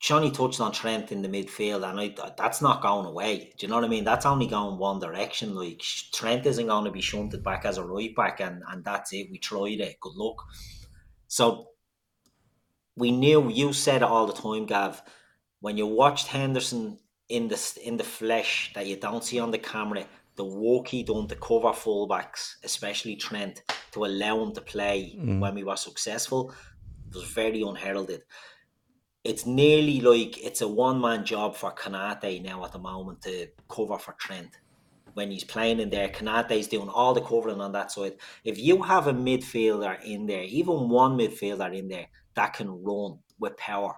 Seany touched on Trent in the midfield, and I, that's not going away. Do you know what I mean? That's only going one direction. Like Trent isn't going to be shunted back as a right back, and and that's it. We tried it. Good luck. So we knew. You said it all the time, Gav. When you watched Henderson in the in the flesh that you don't see on the camera, the work he done to cover fullbacks, especially Trent, to allow him to play mm. when we were successful, was very unheralded it's nearly like it's a one man job for Konate now at the moment to cover for Trent. When he's playing in there, Konate is doing all the covering on that side. If you have a midfielder in there, even one midfielder in there that can run with power,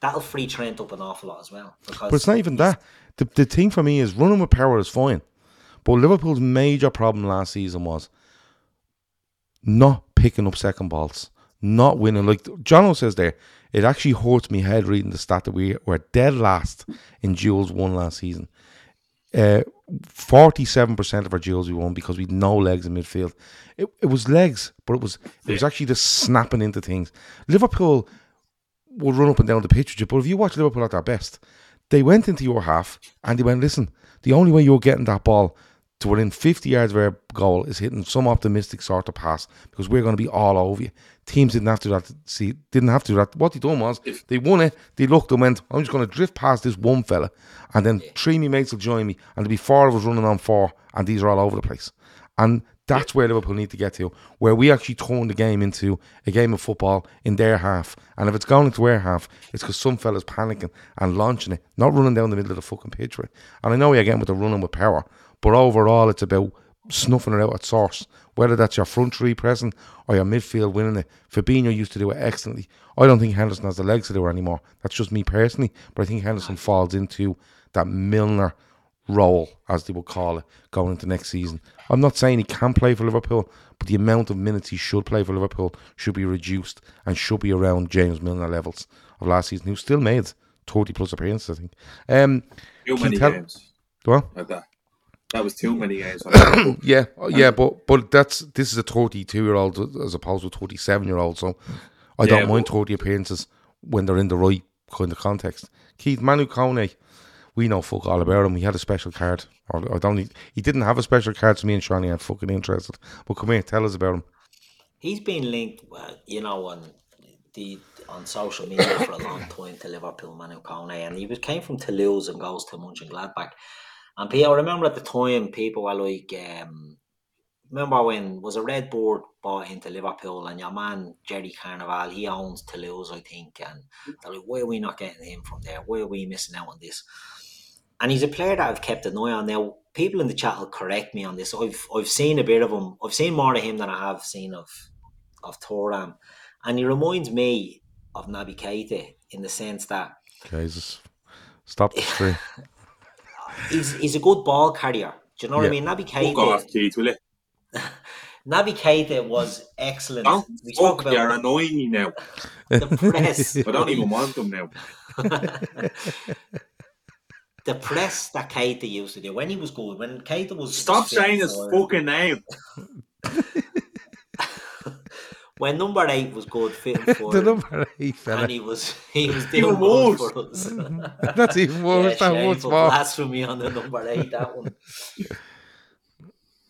that'll free Trent up an awful lot as well. But it's not even that. The, the thing for me is running with power is fine. But Liverpool's major problem last season was not picking up second balls, not winning. Like Jono says there, it actually hurts me head reading the stat that we were dead last in duels won last season. Uh, 47% of our duels we won because we had no legs in midfield. It, it was legs, but it was it was actually just snapping into things. Liverpool would run up and down the pitch with you, but if you watch Liverpool at their best, they went into your half and they went, listen, the only way you're getting that ball to within 50 yards of our goal is hitting some optimistic sort of pass because we're going to be all over you. Teams didn't have to do that. See, didn't have to do that. What they done was they won it. They looked and went, "I'm just going to drift past this one fella, and then three me mates will join me, and there'll be four of us running on four, and these are all over the place." And that's where Liverpool need to get to, where we actually turn the game into a game of football in their half. And if it's going into our half, it's because some fella's panicking and launching it, not running down the middle of the fucking pitch. Right? And I know we again with the running with power, but overall, it's about snuffing it out at source. Whether that's your front three pressing or your midfield winning it. Fabinho used to do it excellently. I don't think Henderson has the legs to do it anymore. That's just me personally. But I think Henderson falls into that Milner role, as they would call it, going into next season. I'm not saying he can play for Liverpool, but the amount of minutes he should play for Liverpool should be reduced and should be around James Milner levels of last season, who still made 30 plus appearances, I think. Um, Too many tell, games. Well, like that. That was too many games. yeah, yeah, but but that's this is a 32 year old as opposed to a 37 year old, so I yeah, don't mind 30 appearances when they're in the right kind of context. Keith Manu Kone, we know fuck all about him. He had a special card, or I don't. He didn't have a special card. To me and Seany, I'm fucking interested. But come here, tell us about him. He's been linked, uh, you know, on the on social media for a long time to Liverpool, Manu Kone, and he was came from Toulouse and goes to Mönchengladbach. And I remember at the time, people were like, um, remember when was a RedBird bought into Liverpool and your man Gerry Cardinale, he owns Toulouse, I think, and they're like, why are we not getting him from there? Why are we missing out on this? And he's a player that I've kept an eye on. Now, people in the chat will correct me on this. I've I've seen a bit of him. I've seen more of him than I have seen of of Thuram. And he reminds me of Naby Keita in the sense that Jesus. Stop the stream. he's he's a good ball carrier. Do you know what I mean? Naby Keita. Go off, Keith, will it? Naby Keita was excellent. Don't we spoke about you're annoying me now. The press. I don't even want them now. the press that Keita used to do when he was good, when Keita was stop saying his fucking name when number eight was good fitting for the number eight fella. and he was he was doing worse for us. That's even worse. Yeah, that was blasphemy on the number eight. That one.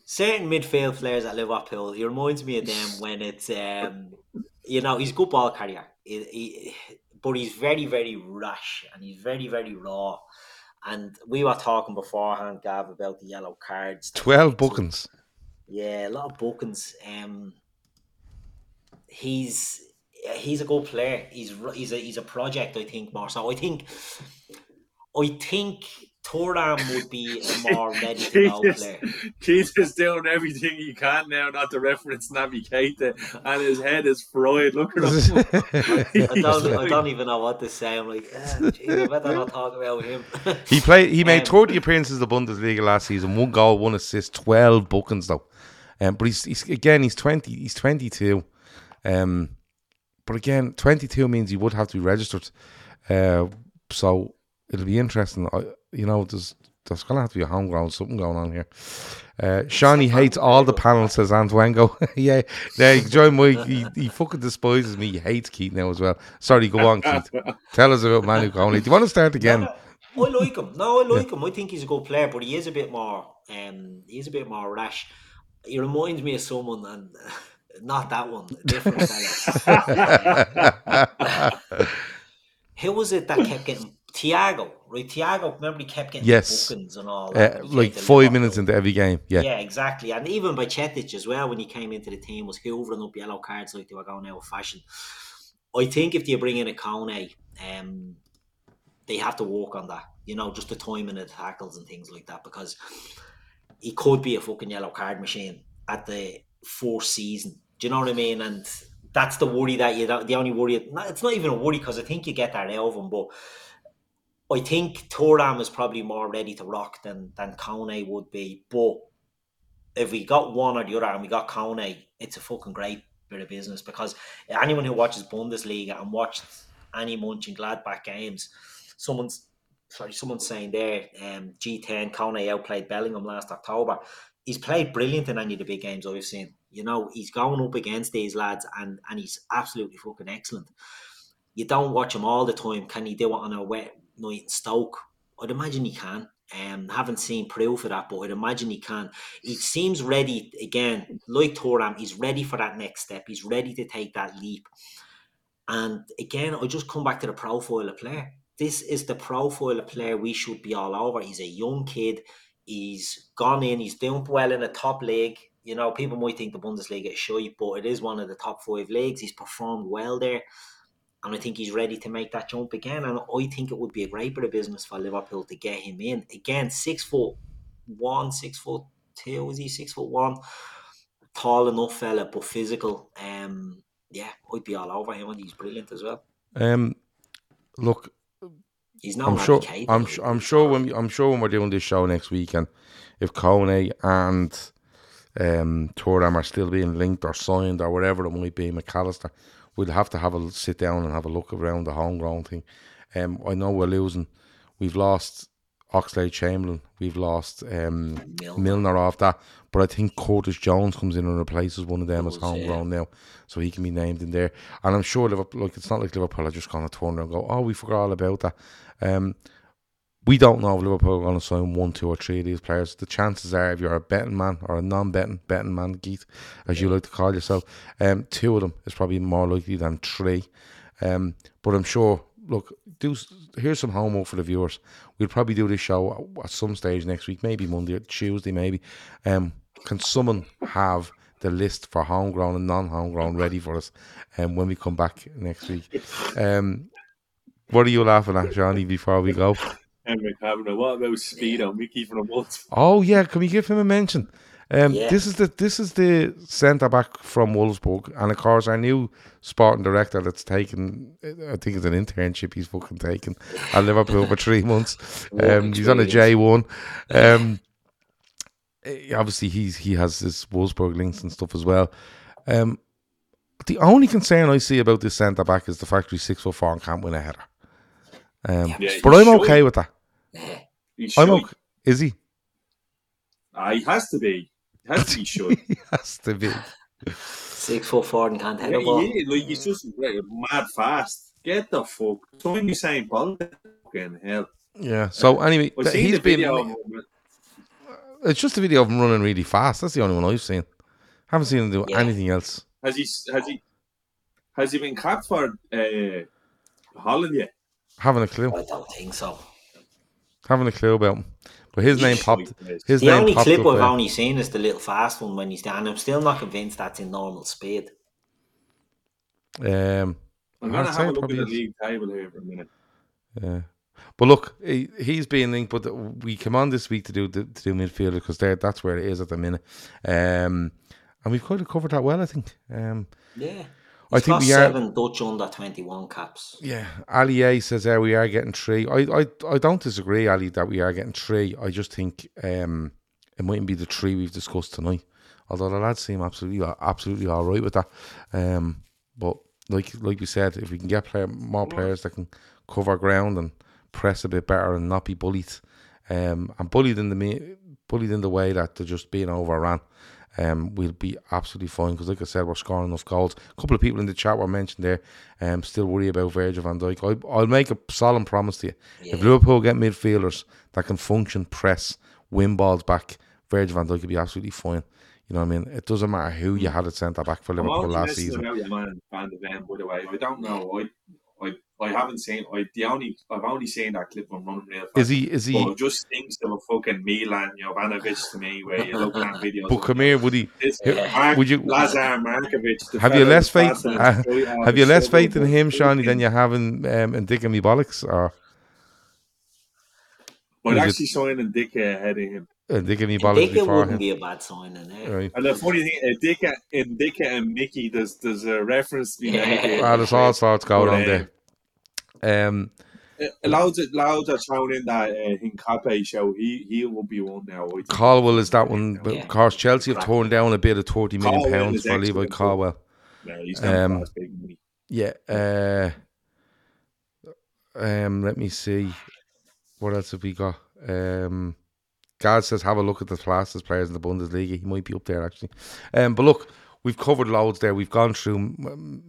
Certain midfield players at Liverpool, he reminds me of them when it's um, you know he's a good ball carrier, he, he, but he's very very rash and he's very very raw. And we were talking beforehand, Gav, about the yellow cards. Twelve bookings. Yeah, a lot of bookings. Um, he's he's a good player. He's he's a he's a project. I think more so. I think I think Thuram would be a more ready to go player. Keith is doing everything he can now not to reference Naby Keita, and his head is fried. Look at him. I, don't, I don't even know what to say. I'm like, eh, geez, I better not talk about him. he played. He made um, 30 appearances in the Bundesliga last season. One goal, one assist, 12 bookings though. Um, but he's, he's again he's 20. He's 22. Um, but again, 22 means you would have to be registered. Uh, so it'll be interesting. I, you know, there's there's gonna have to be a homegrown something going on here. Uh, Seany hates all the panels, says Antwango. yeah, yeah. Join my he, he fucking despises me. He hates Keith now as well. Sorry, go on, Keith. Tell us about Manu Kone. Do you want to start again? I like him. No, I like him. I think he's a good player, but he is a bit more. Um, he's a bit more rash. He reminds me of someone, and not that one, different fella. Who was it that kept getting Thiago? Right, Thiago. Remember, he kept getting Yes. bookings and all Uh, like five minutes into every game. Yeah. Yeah, exactly. And even Bajcetic as well, when he came into the team, was hoovering up yellow cards like they were going out of fashion. I think if they bring in a Kone, um, they have to work on that. You know, just the timing of the tackles and things like that, because he could be a fucking yellow card machine at the fourth season. Do you know what I mean? And that's the worry that you. The only worry it's not even a worry because I think you get that out of him, but. I think Thuram is probably more ready to rock than than Kone would be. But if we got one or the other and we got Kone, it's a fucking great bit of business because anyone who watches Bundesliga and watched any Mönchengladbach games, someone's sorry, someone's saying there, um, G10 Kone outplayed Bellingham last October. He's played brilliant in any of the big games I've seen. You know, he's going up against these lads and and he's absolutely fucking excellent. You don't watch him all the time. Can he do it on a wet night in Stoke? I'd imagine he can. Um, haven't seen proof of that, but I'd imagine he can. He seems ready again, like Thuram. He's ready for that next step. He's ready to take that leap. And again, I just come back to the profile of player. This is the profile of player we should be all over. He's a young kid. He's gone in. He's doing well in a top league. You know, people might think the Bundesliga is shy, but it is one of the top five leagues. He's performed well there and I think he's ready to make that jump again. And I think it would be a great bit of business for Liverpool to get him in again. Six foot one, six foot two, is he six foot one? Tall enough fella, but physical. Um, yeah, I'd be all over him, and he's brilliant as well. Um, look, He's no I'm sure. I'm sure. I'm sure when we, I'm sure when we're doing this show next week, and if Kone and um, Thuram are still being linked or signed or whatever it might be, Mac Allister, we'll have to have a sit down and have a look around the homegrown thing. Um, I know we're losing. We've lost Oxlade-Chamberlain. We've lost um, Milner. Milner off that. But I think Curtis Jones comes in and replaces one of them as Does, yeah. homegrown now, so he can be named in there. And I'm sure Liverpool, like it's not like Liverpool are just going to turn around and go, "Oh, we forgot all about that." Um, we don't know if Liverpool are going to sign one, two, or three of these players. The chances are, if you're a betting man or a non-betting betting man, Keith, as you like to call yourself, um, two of them is probably more likely than three. Um, but I'm sure. Look, do here's some homework for the viewers. We'll probably do this show at some stage next week, maybe Monday or Tuesday, maybe. Um, can someone have the list for homegrown and non-homegrown ready for us? Um, when we come back next week. Um, what are you laughing at, Johnny? Before we go. Henrik Havner. What about Speedo? Mickey from the Wolves. Oh yeah, can we give him a mention? Um, Yeah. This is the this is the centre back from Wolfsburg, and of course our new sporting director that's taken. I think it's an internship he's fucking taken at Liverpool for three months. Um, he's on a J one. Um, eh, obviously he's he has his Wolfsburg links and stuff as well. Um, the only concern I see about this centre back is the fact he's six foot four and can't win a header. Um, Yeah, but I'm should. okay with that. He's I'm okay. Is he? Ah, he has to be. He has to be sure. he has to be. six foot four and can't head yeah, a ball. he. Like, he's just like, mad fast. Get the fuck. Don't be saying Paul. Fucking hell. Yeah. So anyway, I've th- seen he's been. of. It's just a video of him running really fast. That's the only one I've seen. Haven't seen him do Yeah. anything else. Has he? Has he? Has he been capped for uh, Holland yet? Haven't a clue. I don't think so. Haven't a clue about him. But his name popped. His The name only popped clip up. I've there. only seen is the little fast one when he's down. I'm still not convinced that's in normal speed. Um, I'm gonna have a look at the is. league table here for a minute. Yeah. But look, he, he's being linked. But we come on this week to do to do midfielder because there that's where it is at the minute. Um, and we've kind of covered that well, I think. Um, Yeah. I think got we are- seven Dutch under 21 caps. Yeah, Ali A says there we are getting three. I, I I don't disagree, Ali, that we are getting three. I just think um it mightn't be the three we've discussed tonight. Although the lads seem absolutely absolutely all right with that. Um, but like like we said, if we can get player, more players that can cover ground and press a bit better and not be bullied, um, and bullied in the bullied in the way that they're just being overrun. Um, we'll be absolutely fine because, like I said, we're scoring enough goals. A couple of people in the chat were mentioned there. Um, still worry about Virgil van Dijk. I, I'll make a solemn promise to you: if Liverpool get midfielders that can function, press, win balls back, Virgil van Dijk will be absolutely fine. You know what I mean? It doesn't matter who you had at centre back for Liverpool last season. about your man Van de Ven, by the way. I don't know. I, I, I haven't seen. I the only I've only seen that clip on running real fast. Is he? Is he? But just thinks of a fucking Milan Jovanovic to me, where you look at videos. But come here, would he? Mark- would you- Lazar Markovic? Have you less faith? Uh, have you less faith in him, but Seany, than you have in um, in Dick and me bollocks, or I'd it- actually sign and Dick ahead of him. uh, Dick and me bollocks Dicka before wouldn't him? be a bad signing. Eh? Right. And the funny thing, uh, Dick in Dick and Mickey, there's there's a reference to Yeah. made. Ah, there's all sorts going But, on uh, there. Um, Loads of loads are thrown in that uh, Hincapie show. He he will be one now. Colwill is that one, but Yeah. of course Chelsea have torn down a bit of thirty million Colwill pounds for Levi Colwill. Yeah, he's Um, class big money. Yeah. Uh, um, let me see. What else have we got? Um, Gad says have a look at the fastest players in the Bundesliga. He might be up there actually. Um, but look, we've covered loads there. We've gone through um,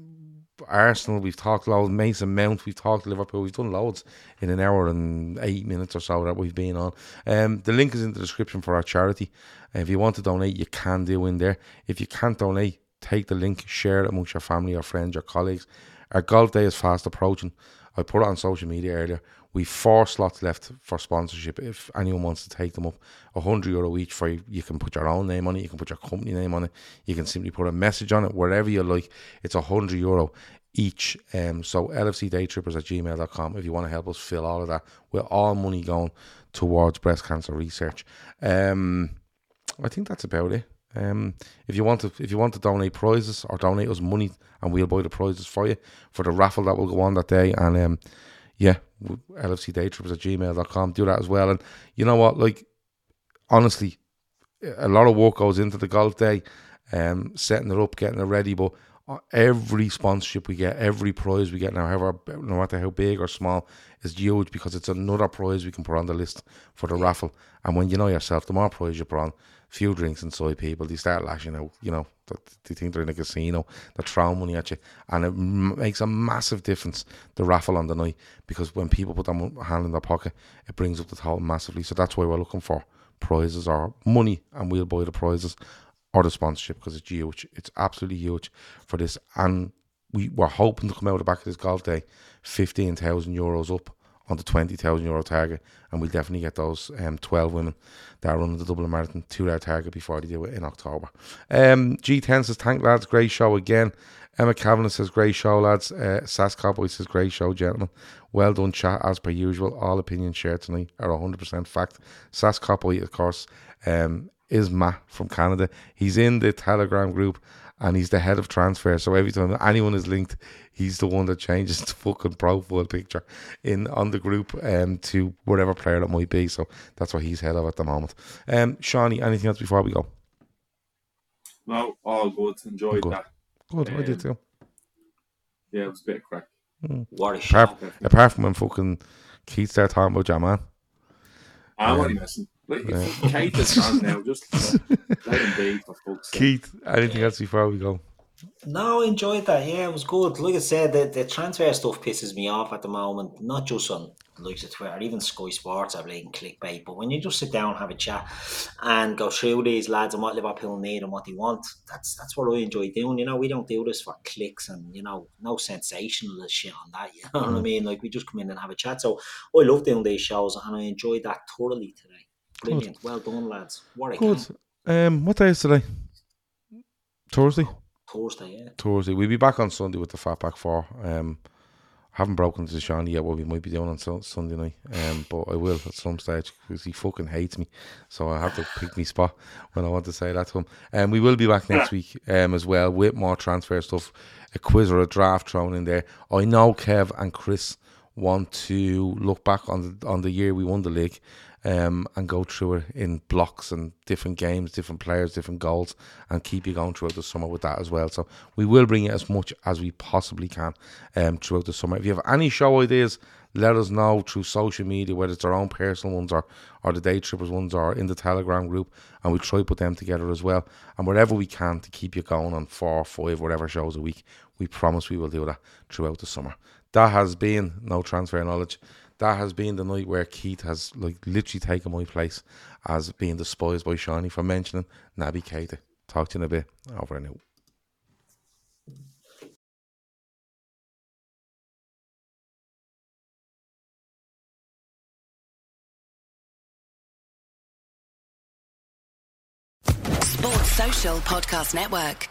Arsenal. We've talked loads. Mason Mount. We've talked Liverpool. We've done loads in an hour and eight minutes or so that we've been on. Um, the link is in the description for our charity. If you want to donate, you can do in there. If you can't donate, take the link, share it amongst your family, your friends, your colleagues. Our golf day is fast approaching. I put it on social media earlier. We've four slots left for sponsorship. If anyone wants to take them up, a hundred euro each for you. You can put your own name on it. You can put your company name on it. You can simply put a message on it wherever you like. It's a hundred euro each. Um, so lfcdaytrippers at gmail.com if you want to help us fill all of that We're all money going towards breast cancer research. Um, I think that's about it. Um, if you want to, if you want to donate prizes or donate us money, and we'll buy the prizes for you for the raffle that will go on that day. And um, yeah, w- LFC Daytrippers at gmail.com. Do that as well. And you know what? Like, honestly, a lot of work goes into the golf day, um, setting it up, getting it ready. But every sponsorship we get, every prize we get now, however, no matter how big or small, is huge because it's another prize we can put on the list for the raffle. And when you know yourself, the more prize you put on, few drinks inside people, they start lashing out. You know, th- they think they're in a casino, they're throwing money at you, and it makes a massive difference. The raffle on the night because when people put their hand in their pocket, it brings up the total massively. So that's why we're looking for prizes or money, and we'll buy the prizes or the sponsorship because it's huge. It's absolutely huge for this, and we were hoping to come out of the back of this golf day, fifteen thousand euros up on the twenty thousand euro target, and we'll definitely get those um, twelve women that are running the Dublin Marathon to their target before they do it in October. Um, G10 says, "Thank lads, great show again." Emma Kavanagh says, "Great show, lads." Uh, Sass Cowboy says, "Great show, gentlemen. Well done, chat as per usual. All opinions shared tonight are hundred percent fact." Sass Cowboy, of course, um, is Matt from Canada. He's in the Telegram group and he's the head of transfer. So every time anyone is linked, he's the one that changes the fucking profile picture in on the group um, to whatever player that might be. So that's what he's head of at the moment. Um, Seany, anything else before we go? No, all good. Enjoyed Good. that. Good, I did Um, too. Yeah, it was a bit of crack. What a. Apart, apart from when fucking Keith started talking about your man. I'm only messing. Like, if Kate is gone now. Just let him be for fuck's sake. Keith, anything else before we go? No, I enjoyed that. Yeah, it was good. Like I said, the, the transfer stuff pisses me off at the moment. Not just on likes of Twitter, even Sky Sports I believe, blatant clickbait. But when you just sit down, have a chat, and go through these lads and what Liverpool need and what they want, that's that's what I enjoy doing. You know, we don't do this for clicks and you know, no sensationalist shit on that. You know what I mm. mean? Like we just come in and have a chat. So I love doing these shows, and I enjoy that thoroughly today. Brilliant. Well done, lads. What a Good. Um, what day is today? Thursday. Thursday, yeah. Thursday. We'll be back on Sunday with the Fatback Four. Um, haven't broken to Seany yet what we might be doing on Sun- Sunday night. Um, but I will at some stage because he fucking hates me, so I have to pick me spot when I want to say that to him. And um, we will be back next week um as well with more transfer stuff, a quiz or a draft thrown in there. I know Kev and Chris want to look back on the on the year we won the league. Um, and go through it in blocks and different games, different players, different goals, and keep you going throughout the summer with that as well. So we will bring it as much as we possibly can um, throughout the summer. If you have any show ideas, let us know through social media, whether it's our own personal ones or, or the Day Trippers ones or in the Telegram group, and we try to put them together as well. And wherever we can to keep you going on four, five, whatever shows a week, we promise we will do that throughout the summer. That has been no transfer knowledge. That has been the night where Keith has like literally taken my place as being despised by Seany for mentioning Naby Keita. Talk to you in a bit. Over and out. Sports Social Podcast Network.